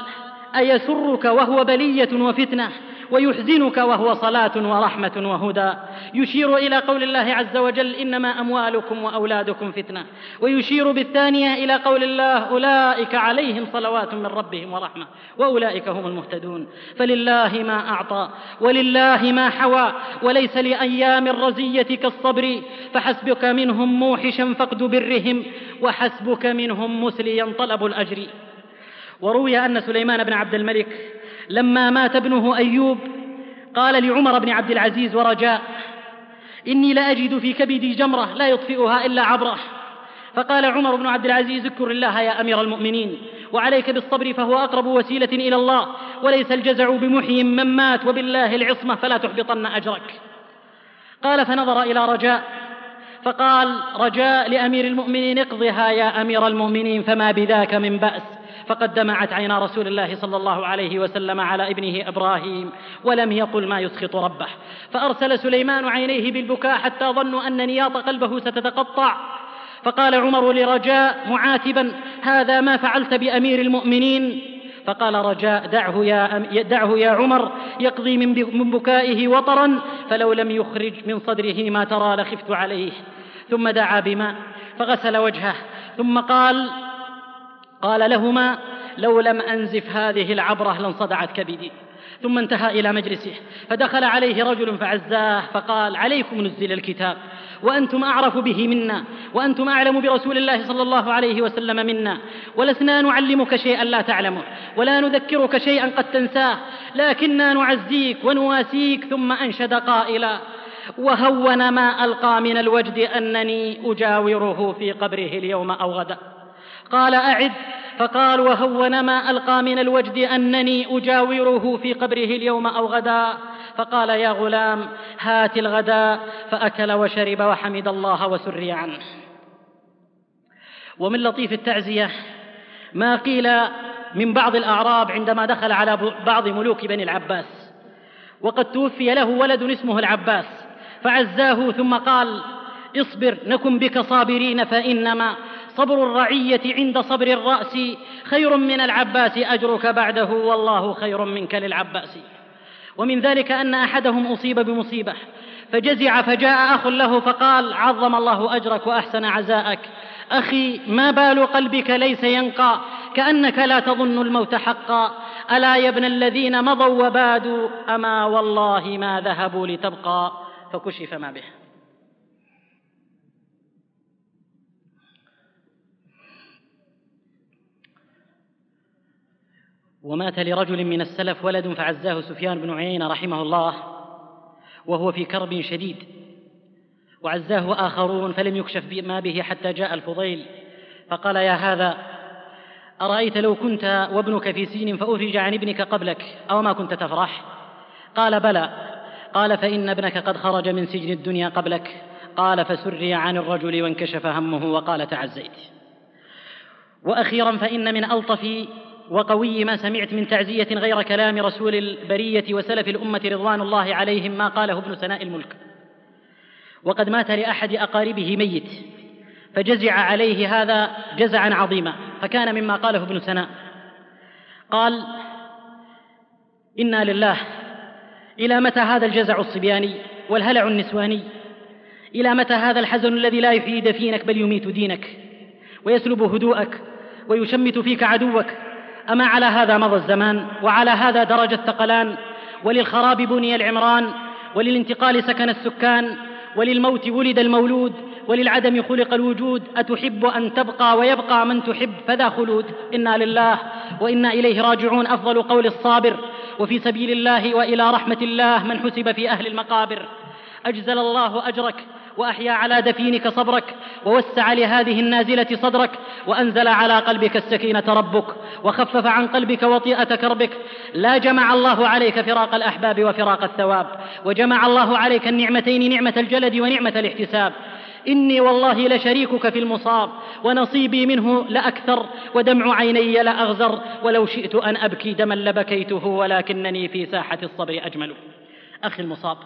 أيسرك وهو بلية وفتنة؟ ويحزنك وهو صلاة ورحمة وهدى. يشير إلى قول الله عز وجل إنما أموالكم وأولادكم فتنة. ويشير بالثانية إلى قول الله أولئك عليهم صلوات من ربهم ورحمة وأولئك هم المهتدون. فلله ما أعطى ولله ما حوى وليس لأيام الرزية كالصبر. فحسبك منهم موحشا فقد برهم وحسبك منهم مسليا طلب الأجر. وروي أن سليمان بن عبد الملك لما مات ابنه أيوب قال لعمر بن عبد العزيز ورجاء إني لأجد في كبدي جمرة لا يطفئها إلا عبره. فقال عمر بن عبد العزيز اذكر الله يا أمير المؤمنين وعليك بالصبر فهو أقرب وسيلة إلى الله وليس الجزع بمحي من مات وبالله العصمة فلا تحبطن أجرك. قال فنظر إلى رجاء فقال رجاء لأمير المؤمنين اقضها يا أمير المؤمنين فما بذاك من بأس. فقد دمعت عينا رسول الله صلى الله عليه وسلم على ابنه إبراهيم ولم يقل ما يسخط ربه. فأرسل سليمان عينيه بالبكاء حتى ظنوا أن نياط قلبه ستتقطع. فقال عمر لرجاء معاتبا هذا ما فعلت بأمير المؤمنين؟ فقال رجاء دعه يا, دعه يا عمر يقضي من بكائه وطرا فلو لم يخرج من صدره ما ترى لخفت عليه. ثم دعا بماء فغسل وجهه ثم قال قال لهما لو لم أنزف هذه العبرة لانصدعت كبدي. ثم انتهى إلى مجلسه فدخل عليه رجل فعزاه فقال عليكم نزل الكتاب وأنتم أعرف به منا وأنتم أعلم برسول الله صلى الله عليه وسلم منا ولسنا نعلمك شيئا لا تعلمه ولا نذكرك شيئا قد تنساه لكنا نعزيك ونواسيك ثم أنشد قائلا وهون ما ألقى من الوجد أنني أجاوره في قبره اليوم أو غدا. قال أعد. فقال وهون ما ألقى من الوجد أنني أجاوره في قبره اليوم أو غدا. فقال يا غلام هات الغداء فأكل وشرب وحمد الله وسري عنه. ومن لطيف التعزية ما قيل من بعض الأعراب عندما دخل على بعض ملوك بني العباس. وقد توفي له ولد اسمه العباس. فعزاه ثم قال اصبر نكن بك صابرين فإنما صبر الرعية عند صبر الرأس. خير من العباس أجرك بعده والله خير منك للعباس. ومن ذلك أن أحدهم أصيب بمصيبة فجزع فجاء أخ له فقال عظم الله أجرك وأحسن عزاءك. أخي ما بال قلبك ليس ينقى كأنك لا تظن الموت حقا. ألا يا ابن الذين مضوا وبادوا أما والله ما ذهبوا لتبقى. فكشف ما به. ومات لرجل من السلف ولد فعزاه سفيان بن عيينة رحمه الله وهو في كرب شديد. وعزاه آخرون فلم يكشف ما به حتى جاء الفضيل. فقال يا هذا أرأيت لو كنت وابنك في سين فأفرج عن ابنك قبلك أو ما كنت تفرح؟ قال بلى. قال فإن ابنك قد خرج من سجن الدنيا قبلك. قال فسري عن الرجل وانكشف همه وقال تعزيت. وأخيرا فإن من ألطف وقوي ما سمعت من تعزية غير كلام رسول البرية وسلف الأمة رضوان الله عليهم ما قاله ابن سناء الملك. وقد مات لأحد أقاربه ميت فجزع عليه هذا جزعا عظيما فكان مما قاله ابن سناء قال إنا لله إلى متى هذا الجزع الصبياني والهلع النسواني؟ إلى متى هذا الحزن الذي لا يحيي دفينك بل يميت دينك؟ ويسلب هدوءك ويشمت فيك عدوك أما على هذا مضى الزمان وعلى هذا درج الثقلان وللخراب بني العمران وللانتقال سكن السكان وللموت ولد المولود وللعدم خلق الوجود أتحب أن تبقى ويبقى من تحب؟ فذا خلود. إنا لله وإنا إليه راجعون. أفضل قول الصابر. وفي سبيل الله وإلى رحمة الله من حسب في أهل المقابر. أجزل الله أجرك. وأحيا على دفينك صبرك ووسع لهذه النازلة صدرك وأنزل على قلبك السكينة ربك وخفف عن قلبك وطيئه كربك لا جمع الله عليك فراق الأحباب وفراق الثواب وجمع الله عليك النعمتين نعمة الجلد ونعمة الاحتساب. إني والله لشريكك في المصاب ونصيبي منه لأكثر ودمع عيني لأغزر ولو شئت أن أبكي دما لبكيته ولكنني في ساحة الصبر أجمل. أخي المصاب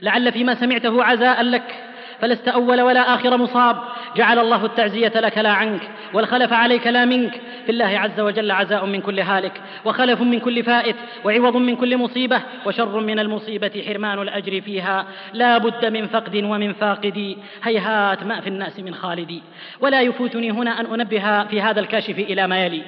لعل فيما سمعته عزاء لك. فلست أول ولا آخر مصاب. جعل الله التعزية لك لا عنك والخلف عليك لا منك. في الله عز وجل عزاء من كل هالك وخلف من كل فائت وعوض من كل مصيبة وشر من المصيبة حرمان الأجر فيها. لا بد من فقد ومن فاقد. هيهات ما في الناس من خالدي ولا يفوتني هنا أن أنبه في هذا الكاشف إلى ما يلي.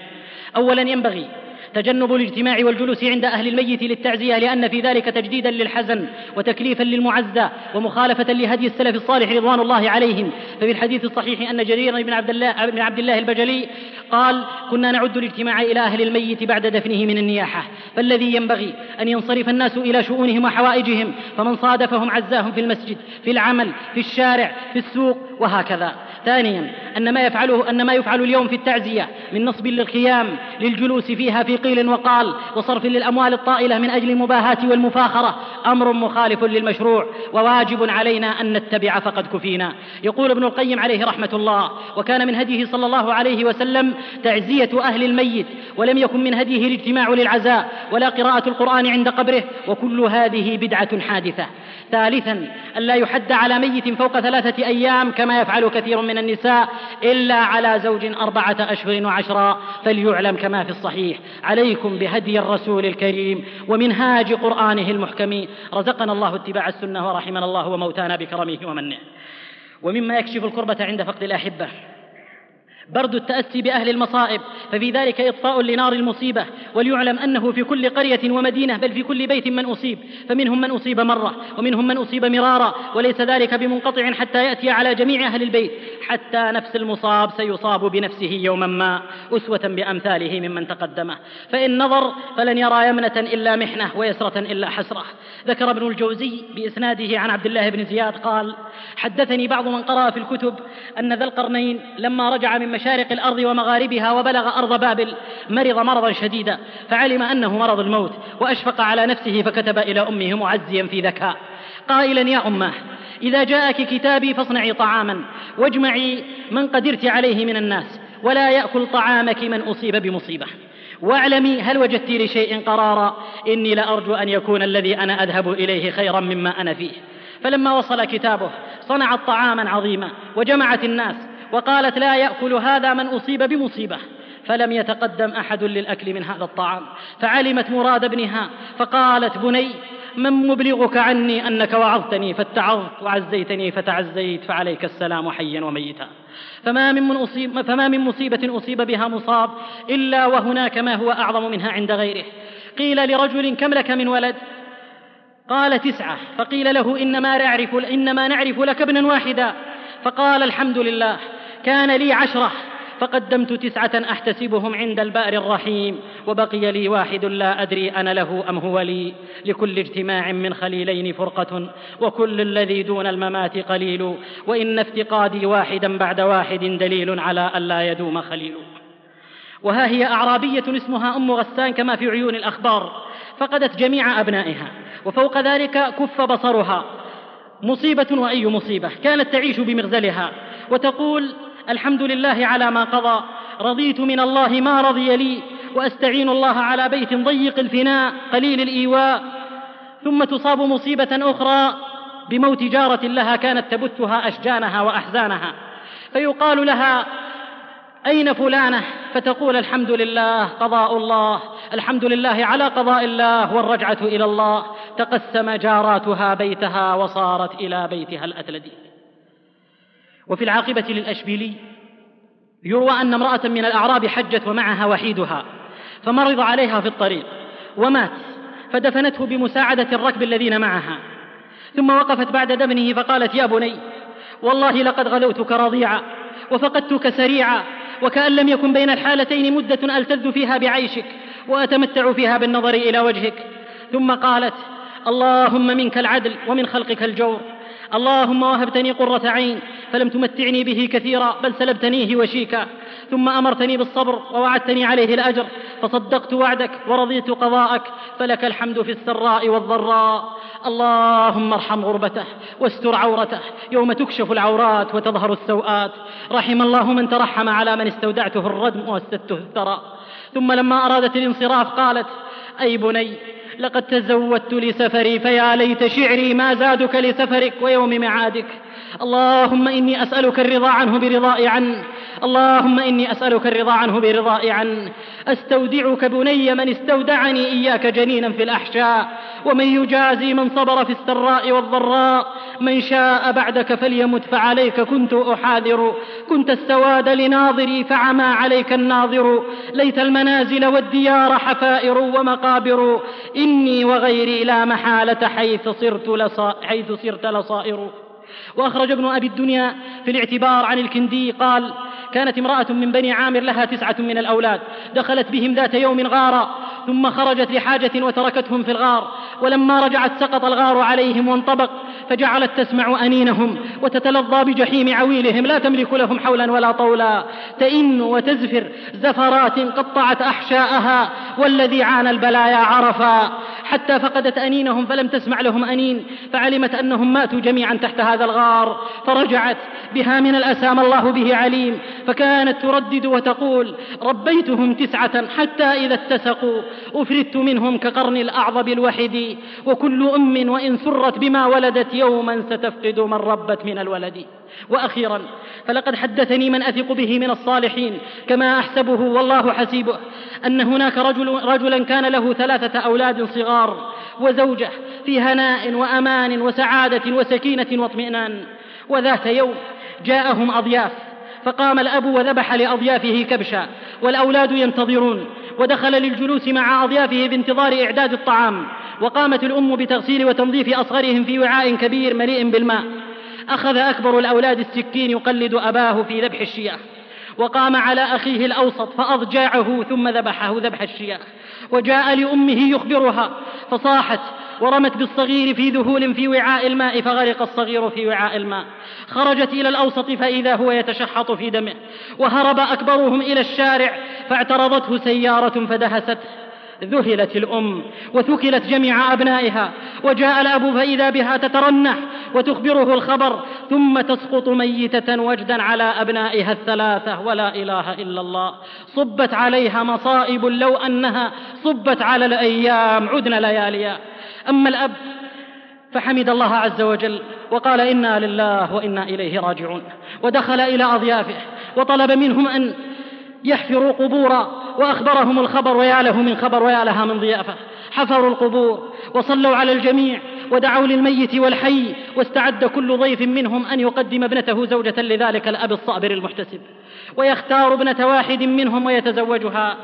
أولا ينبغي تجنب الاجتماع والجلوس عند أهل الميت للتعزية لأن في ذلك تجديدا للحزن وتكليفا للمعزى ومخالفة لهدي السلف الصالح رضوان الله عليهم. ففي الحديث الصحيح أن جرير بن عبد الله بن عبد الله البجلي قال كنا نعد الاجتماع إلى أهل الميت بعد دفنه من النياحة. فالذي ينبغي أن ينصرف الناس إلى شؤونهم وحوائجهم فمن صادفهم عزاهم في المسجد في العمل في الشارع في السوق وهكذا. ثانيا أن ما يفعله أن ما يفعل اليوم في التعزية من نصب للخيام للجلوس فيها في قيل وقال وصرف للأموال الطائلة من أجل المباهاة والمفاخرة أمر مخالف للمشروع وواجب علينا أن نتبع فقد كفينا. يقول ابن القيم عليه رحمة الله وكان من هديه صلى الله عليه وسلم تعزية أهل الميت ولم يكن من هديه الاجتماع للعزاء ولا قراءة القرآن عند قبره وكل هذه بدعة حادثة. ثالثا ألا يحد على ميت فوق ثلاثة أيام كما يفعل كثير من النساء إلا على زوج أربعة أشهر وعشرا فليعلم كما في الصحيح. عليكم بهدي الرسول الكريم ومنهاج قرآنه المحكم. رزقنا الله اتباع السنة ورحمنا الله وموتانا بكرمه ومنه. ومما يكشف الكربة عند فقد الأحبة. برد التأسي بأهل المصائب ففي ذلك إطفاء لنار المصيبة وليعلم أنه في كل قرية ومدينة بل في كل بيت من أصيب فمنهم من أصيب مرة ومنهم من أصيب مرارا وليس ذلك بمنقطع حتى يأتي على جميع أهل البيت حتى نفس المصاب سيصاب بنفسه يوما ما أسوة بأمثاله ممن تقدمه فإن نظر فلن يرى يمنة إلا محنة ويسرة إلا حسرة. ذكر ابن الجوزي بإسناده عن عبد الله بن زياد قال حدثني بعض من قرأ في الكتب أن ذا القرنين لما رجع من مشارق الأرض ومغاربها وبلغ أرض بابل مرض مرضا شديدا فعلم أنه مرض الموت وأشفق على نفسه فكتب إلى أمه معزيا في ذكاء. قائلا يا أماه إذا جاءك كتابي فاصنعي طعاما واجمعي من قدرت عليه من الناس ولا يأكل طعامك من أصيب بمصيبة. واعلمي هل وجدت لشيء قرارا إني لأرجو أن يكون الذي أنا أذهب إليه خيرا مما أنا فيه. فلما وصل كتابه صنعت طعاما عظيما وجمعت الناس وقالت لا يأكل هذا من أصيب بمصيبة فلم يتقدم أحد للأكل من هذا الطعام فعلمت مراد ابنها فقالت بني من مبلغك عني أنك وعظتني فاتعظت وعزيتني فتعزيت فعليك السلام حيا وميتا. فما من, من أصيب فما من مصيبة أصيب بها مصاب إلا وهناك ما هو أعظم منها عند غيره. قيل لرجل كم لك من ولد؟ قال تسعة. فقيل له إنما نعرف, إنما نعرف لك ابنا واحدا. فقال الحمد لله. كان لي عشرة فقدمت تسعة أحتسبهم عند البأر الرحيم وبقي لي واحد لا أدري أنا له أم هو لي. لكل اجتماع من خليلين فرقة وكل الذي دون الممات قليل. وإن افتقادي واحدا بعد واحد دليل على ألا يدوم خليل. وها هي أعرابية اسمها أم غسان كما في عيون الأخبار. فقدت جميع أبنائها وفوق ذلك كف بصرها. مصيبة وأي مصيبة؟ كانت تعيش بمغزلها. وتقول الحمد لله على ما قضى. رضيت من الله ما رضي لي وأستعين الله على بيت ضيق الفناء قليل الإيواء. ثم تصاب مصيبة أخرى بموت جارة لها كانت تبثها أشجانها وأحزانها. فيقال لها أين فلانة؟ فتقول الحمد لله قضاء الله. الحمد لله على قضاء الله والرجعة إلى الله. تقسم جاراتها بيتها وصارت إلى بيتها الاتلدي وفي العاقبة للأشبيلي يروى أن امرأة من الأعراب حجت ومعها وحيدها فمرض عليها في الطريق ومات فدفنته بمساعدة الركب الذين معها. ثم وقفت بعد دفنه فقالت يا بني والله لقد غلوتك رضيعا وفقدتك سريعا وكأن لم يكن بين الحالتين مدة ألتذ فيها بعيشك وأتمتع فيها بالنظر إلى وجهك. ثم قالت اللهم منك العدل ومن خلقك الجور اللهم وهبتني قرة عين فلم تمتعني به كثيرا بل سلبتنيه وشيكا. ثم أمرتني بالصبر ووعدتني عليه الأجر. فصدقت وعدك ورضيت قضاءك. فلك الحمد في السراء والضراء. اللهم ارحم غربته واستر عورته. يوم تكشف العورات وتظهر السوءات. رحم الله من ترحم على من استودعته الردم واسدته الثرى. ثم لما أرادت الانصراف قالت أي بني لقد تزودت لسفري فيا ليت شعري ما زادك لسفرك ويوم معادك. اللهم إني أسألك الرضا عنه برضائي عنه اللهم إني أسألك الرضا عنه برضائي عنه أستودعك بني من استودعني إياك جنينا في الأحشاء. ومن يجازي من صبر في السراء والضراء. من شاء بعدك فليمت فعليك كنت أحاذر. كنت السواد لناظري فعمى عليك الناظر. ليت المنازل والديار حفائر ومقابر. إني وغيري لا محالة حيث صرت, لصا حيث صرت لصائر. وأخرج ابن أبي الدنيا في الاعتبار عن الكندي قال كانت امرأة من بني عامر لها تسعة من الأولاد دخلت بهم ذات يوم غارا ثم خرجت لحاجة وتركتهم في الغار ولما رجعت سقط الغار عليهم وانطبق فجعلت تسمع أنينهم وتتلظى بجحيم عويلهم لا تملك لهم حولا ولا طولا تئن وتزفر زفرات قطعت أحشاءها والذي عانى البلايا عرفا حتى فقدت أنينهم فلم تسمع لهم أنين فعلمت أنهم ماتوا جميعا تحت هذا الغار. فرجعت بها من الأسى ما الله به عليم فكانت تردد وتقول ربيتهم تسعة حتى إذا اتسقوا أفردت منهم كقرن الأعظب الوحد وكل أم وإن سرت بما ولدت يوما ستفقد من ربت من الولد. وأخيرا فلقد حدثني من أثق به من الصالحين كما أحسبه والله حسيبه أن هناك رجل رجلا كان له ثلاثة أولاد صغار وزوجة في هناء وأمان وسعادة وسكينة واطمئنان. وذات يوم جاءهم أضياف فقام الأب وذبح لأضيافه كبشا والأولاد ينتظرون ودخل للجلوس مع أضيافه بانتظار إعداد الطعام وقامت الأم بتغسيل وتنظيف أصغرهم في وعاء كبير مليء بالماء. أخذ أكبر الأولاد السكين يقلد أباه في ذبح الشياه وقام على أخيه الأوسط فأضجاعه ثم ذبحه ذبح الشياه وجاء لأمه يخبرها فصاحت ورمت بالصغير في ذهول في وعاء الماء فغرق الصغير في وعاء الماء خرجت إلى الأوسط فإذا هو يتشحط في دمه وهرب أكبرهم إلى الشارع فاعترضته سيارة فدهسته ذهلت الأم وثكلت جميع أبنائها وجاء الأب فإذا بها تترنح وتخبره الخبر ثم تسقط ميتة وجدا على أبنائها الثلاثة ولا إله إلا الله. صبت عليها مصائب لو أنها صبت على الأيام عدن لياليا. أما الأب فحمد الله عز وجل وقال إنا لله وإنا إليه راجعون. ودخل إلى أضيافه وطلب منهم أن يحفروا قبورا وأخبرهم الخبر ويا له من خبر ويا لها من ضيافة. حفروا القبور وصلوا على الجميع ودعوا للميت والحي واستعد كل ضيف منهم أن يقدم ابنته زوجة لذلك الأب الصابر المحتسب. ويختار ابنة واحد منهم ويتزوجها.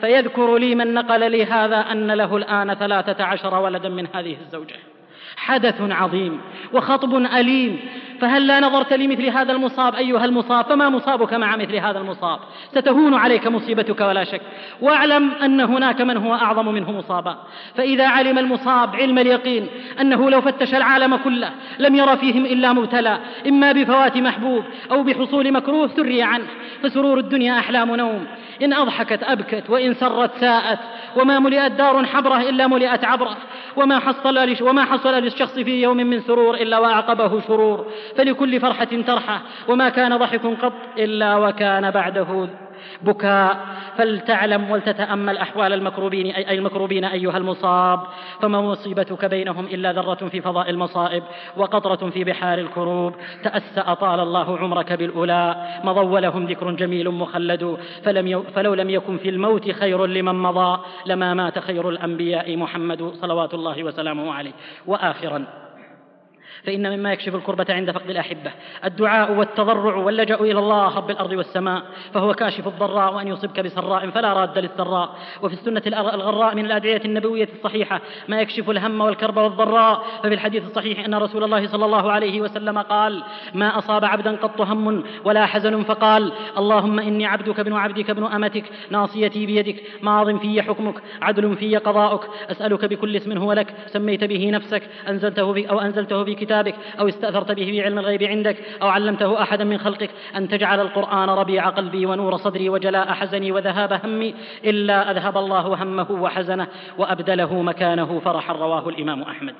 فيذكر لي من نقل لي هذا أن له الآن ثلاثة عشر ولدا من هذه الزوجة. حدث عظيم وخطب أليم. فهل لا نظرت لمثل هذا المصاب أيها المصاب؟ فما مصابك مع مثل هذا المصاب؟ ستهون عليك مصيبتك ولا شك. واعلم أن هناك من هو أعظم منه مصابا. فإذا علم المصاب علم اليقين أنه لو فتش العالم كله لم ير فيهم إلا مبتلى إما بفوات محبوب أو بحصول مكروه ثري عنه. فسرور الدنيا أحلام نوم. إن أضحكت أبكت وإن سرت ساءت وما ملئت دار حبرة إلا ملئت عبرة وما حصل وما حصل للشخص في يوم من سرور إلا وأعقبه شرور. فلكل فرحة ترحة وما كان ضحك قط إلا وكان بعده بكاء. فلتعلم ولتتأمل أحوال المكروبين أي المكروبين أيها المصاب. فما مصيبتك بينهم إلا ذرة في فضاء المصائب وقطرة في بحار الكروب. تأسى أطال الله عمرك بالأولى. مضى لهم ذكر جميل مخلد. فلم فلو لم يكن في الموت خير لمن مضى لما مات خير الأنبياء محمد صلوات الله وسلامه عليه. وآخرا فإن مما يكشف الكربة عند فقد الأحبة. الدعاء والتضرع واللجأ إلى الله رب الأرض والسماء. فهو كاشف الضراء وأن يصبك بسراء فلا راد للسراء. وفي السنة الغراء من الأدعية النبوية الصحيحة ما يكشف الهم والكرب والضراء. ففي الحديث الصحيح أن رسول الله صلى الله عليه وسلم قال ما أصاب عبدا قط هم ولا حزن فقال اللهم إني عبدك ابن عبدك ابن أمتك ناصيتي بيدك ماض في حكمك عدل في قضاؤك أسألك بكل اسم هو لك سميت به نفسك أنزلته في أو أنزلته في كتابك أو استأثرت به في علم الغيب عندك أو علمته أحدا من خلقك أن تجعل القرآن ربيع قلبي ونور صدري وجلاء حزني وذهاب همي إلا أذهب الله همه وحزنه وأبدله مكانه فرحا رواه الإمام أحمد.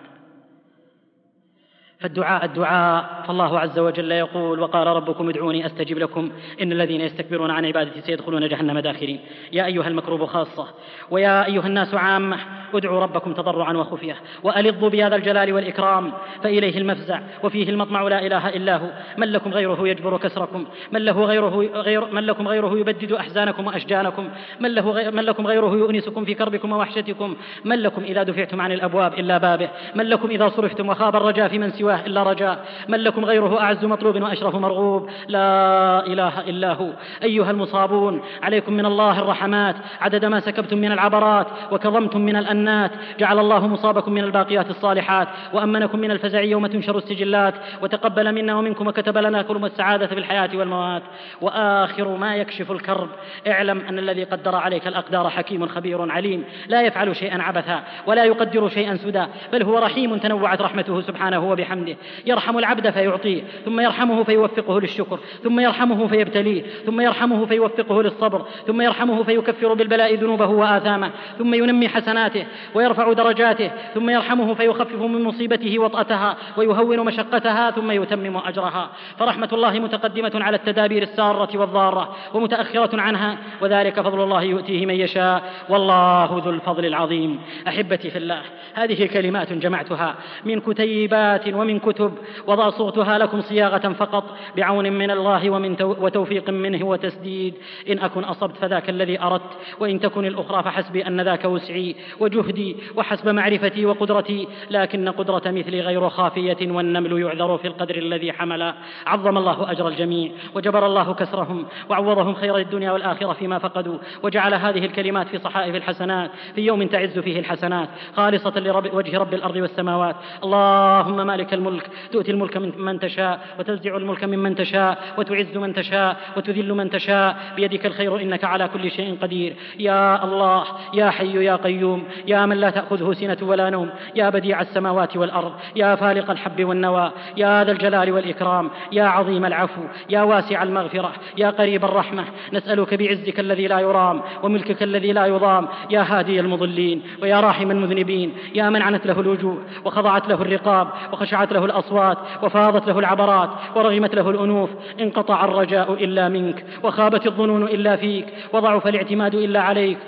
فالدعاء الدعاء فالله عز وجل يقول وقال ربكم ادعوني أستجب لكم إن الذين يستكبرون عن عبادتي سيدخلون جهنم داخرين. يا أيها المكروب خاصة ويا أيها الناس عامة ادعوا ربكم تضرعا وخفية والظوا بهذا الجلال والإكرام فإليه المفزع وفيه المطمع لا إله إلا هو. من لكم غيره يجبر كسركم؟ من له غيره غير من لكم غيره يبدد أحزانكم وأشجانكم؟ من له غير من لكم غيره يؤنسكم في كربكم ووحشتكم؟ من لكم إذا دفعتم عن الأبواب إلا بابه؟ من لكم إذا صرفتم وخاب الرجاء في من سواه إلا رجاء. من لكم غيره أعز مطلوب وأشرف مرغوب. لا إله إلا هو. أيها المصابون عليكم من الله الرحمات. عدد ما سكبتم من العبرات وكظمتم من الأنات. جعل الله مصابكم من الباقيات الصالحات. وأمنكم من الفزع يوم تنشر السجلات. وتقبل منا ومنكم وكتب لنا كلمة السعادة في الحياة والموات وآخر ما يكشف الكرب. اعلم أن الذي قدر عليك الأقدار حكيم خبير عليم. لا يفعل شيئا عبثا ولا يقدر شيئا سدى بل هو رحيم تنوعت رحمته سبحانه وبحمده. يرحم العبد فيعطيه ثم يرحمه فيوفقه للشكر ثم يرحمه فيبتليه ثم يرحمه فيوفقه للصبر ثم يرحمه فيكفر بالبلاء ذنوبه وآثامه ثم ينمي حسناته ويرفع درجاته ثم يرحمه فيخفف من مصيبته وطأتها ويهون مشقتها ثم يتمم أجرها. فرحمة الله متقدمة على التدابير السارة والضارة ومتأخرة عنها وذلك فضل الله يؤتيه من يشاء. والله ذو الفضل العظيم. أحبتي في الله هذه كلمات جمعتها من كتيبات ومن كتب وضع صوتها لكم صياغة فقط بعون من الله ومن وتوفيق منه وتسديد. إن أكن أصبت فذاك الذي أردت وإن تكن الأخرى فحسبي أن ذاك وسعي جهدي وحسب معرفتي وقدرتي. لكن قدرة مثلي غير خافية والنمل يعذر في القدر الذي حمل. عظم الله أجر الجميع وجبر الله كسرهم وعوضهم خير الدنيا والآخرة فيما فقدوا. وجعل هذه الكلمات في صحائف الحسنات في يوم تعز فيه الحسنات. خالصة لوجه رب الأرض والسماوات. اللهم مالك الملك تؤتي الملك من تشاء وتنزع الملك ممن تشاء وتعز من تشاء وتذل من تشاء بيدك الخير إنك على كل شيء قدير. يا الله يا حي يا قيوم يا من لا تأخذه سنة ولا نوم يا بديع السماوات والأرض يا فالق الحب والنوى يا ذا الجلال والإكرام يا عظيم العفو يا واسع المغفرة يا قريب الرحمة. نسألك بعزك الذي لا يرام وملكك الذي لا يضام يا هادي المضلين ويا راحم المذنبين يا من عنت له الوجوه وخضعت له الرقاب وخشعت له الأصوات وفاضت له العبرات ورغمت له الأنوف انقطع الرجاء إلا منك وخابت الظنون إلا فيك وضعف الاعتماد إلا عليك.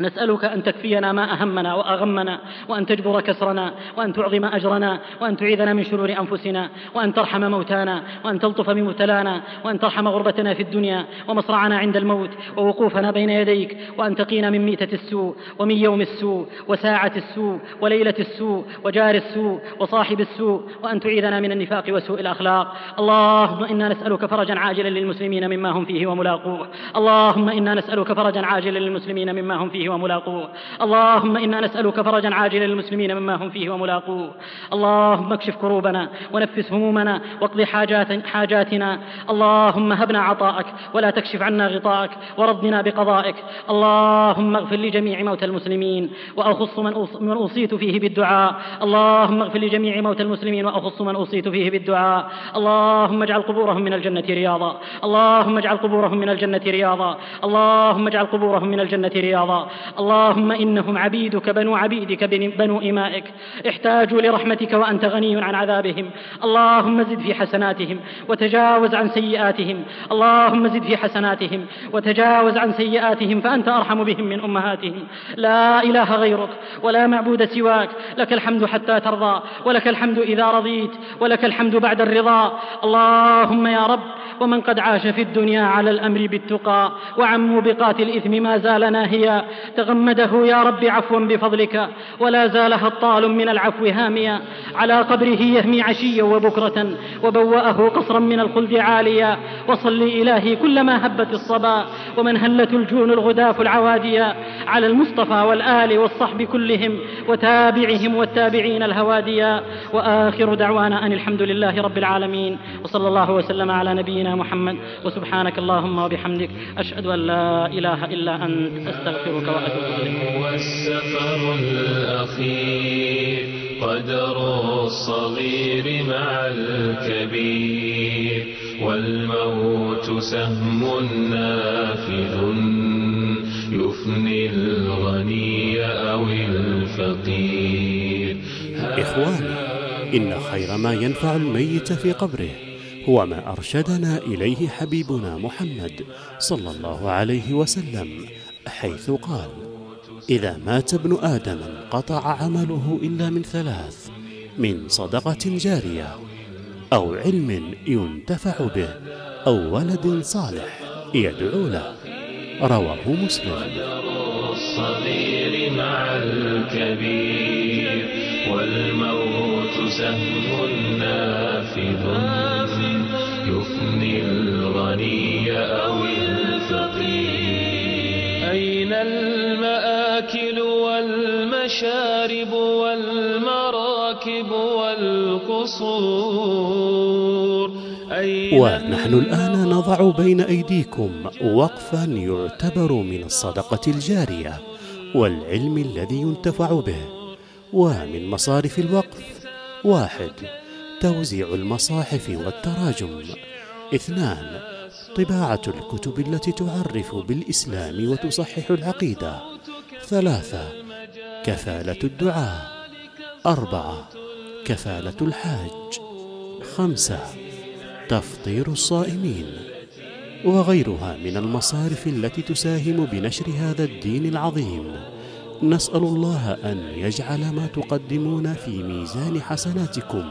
نسألك أن تكفينا ما أهمنا وأغمنا وأن تجبر كسرنا وأن تعظم أجرنا وأن تعيذنا من شرور أنفسنا وأن ترحم موتانا وأن تلطف بمبتلانا وأن ترحم غربتنا في الدنيا ومصرعنا عند الموت ووقوفنا بين يديك وأن تقينا من ميتة السوء ومن يوم السوء وساعة السوء وليلة السوء وجار السوء وصاحب السوء وأن تعيذنا من النفاق وسوء الأخلاق. اللهم إنا نسألك فرجا عاجلا للمسلمين مما هم فيه وملاقوه. اللهم إنا نسألك فرجا عاجلا للمسلمين مما هم فيه وملاقوه اللهم إنا نسألك فرجا عاجلا للمسلمين مما هم فيه وملاقوه اللهم اكشف كروبنا ونفس همومنا واقض حاجات حاجاتنا. اللهم هبنا عطاءك ولا تكشف عنا غطاءك ورضنا بقضائك. اللهم اغفر لجميع موتى المسلمين وأخص من أوصيت فيه بالدعاء. اللهم اغفر لجميع موتى المسلمين وأخص من أوصيت فيه بالدعاء. اللهم اجعل قبورهم من الجنة رياضا. اللهم اجعل قبورهم من الجنة رياضا. اللهم اجعل قبورهم من الجنة رياضا. اللهم إنهم عبيدك بنو عبيدك بن- بنو إمائك. احتاجوا لرحمتك وأنت غني عن عذابهم. اللهم زد في حسناتهم وتجاوز عن سيئاتهم. اللهم زد في حسناتهم وتجاوز عن سيئاتهم فأنت أرحم بهم من أمهاتهم. لا إله غيرك ولا معبود سواك. لك الحمد حتى ترضى ولك الحمد إذا رضيت ولك الحمد بعد الرضا. اللهم يا رب ومن قد عاش في الدنيا على الأمر بالتقى وعن موبقات الإثم ما زال ناهيا. تغمده يا رب عفوا بفضلك ولا زال هطال من العفو هاميا. على قبره يهمي عشيا وبكرة وبوأه قصرا من الخلد عاليا. وصل إلهي كلما هبت الصبا ومن هلت الجون الغداف العواديا. على المصطفى والآل والصحب كلهم وتابعهم والتابعين الهواديا. وآخر دعوانا أن الحمد لله رب العالمين. وصلى الله وسلم على نبينا محمد. وسبحانك اللهم وبحمدك أشهد أن لا إله إلا أنت أستغفرك والسفر الأخير قدر الصغير مع الكبير والموت سهم نافذ يفني الغني أو الفقير. إخواني إن خير ما ينفع الميت في قبره هو ما أرشدنا إليه حبيبنا محمد صلى الله عليه وسلم. حيث قال إذا مات ابن آدم انقطع عمله إلا من ثلاث من صدقة جارية أو علم ينتفع به أو ولد صالح يدعو له. رواه مسلم. الصغير مع الكبير والموت سهم نافذ. والمشارب والمراكب والقصور. ونحن الآن نضع بين أيديكم وقفا يعتبر من الصدقة الجارية والعلم الذي ينتفع به. ومن مصارف الوقف واحد توزيع المصاحف والتراجم. اثنان طباعة الكتب التي تعرف بالإسلام وتصحح العقيدة. ثلاثة كفالة الدعاء. أربعة. كفالة الحاج. خمسة. تفطير الصائمين. وغيرها من المصارف التي تساهم بنشر هذا الدين العظيم. نسأل الله أن يجعل ما تقدمون في ميزان حسناتكم.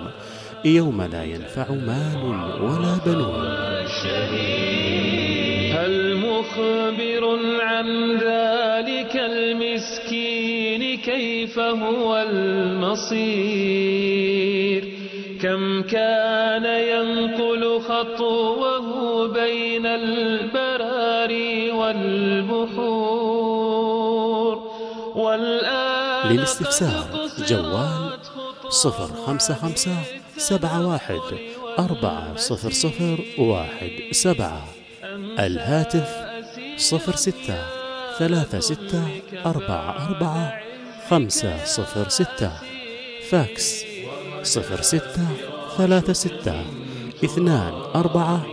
يوم لا ينفع مال ولا بنون. هل مخبر عن ذلك المسكين؟ كيف هو المصير؟ كم كان ينقل خطوه بين البراري والبحور؟ والآن للاستفسار جوال صفر خمسة خمسة سبعة واحد أربعة صفر صفر واحد سبعة. الهاتف صفر ستة ثلاثة ستة أربعة أربعة. خمسة صفر ستة. فاكس صفر ستة ثلاثة ستة. اثنان أربعة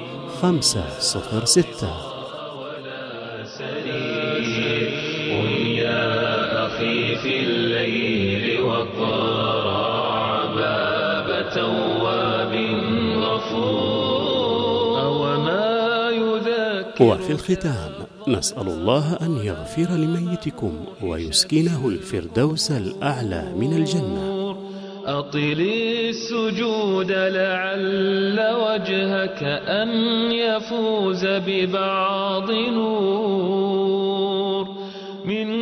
خمسة صفر ستة. أخي في الليل واقرع باب تواب غفور وفي الختام نسأل الله أن يغفر لميتكم ويسكنه الفردوس الأعلى من الجنة. أطل السجود لعل وجهك أن يفوز ببعض نور. من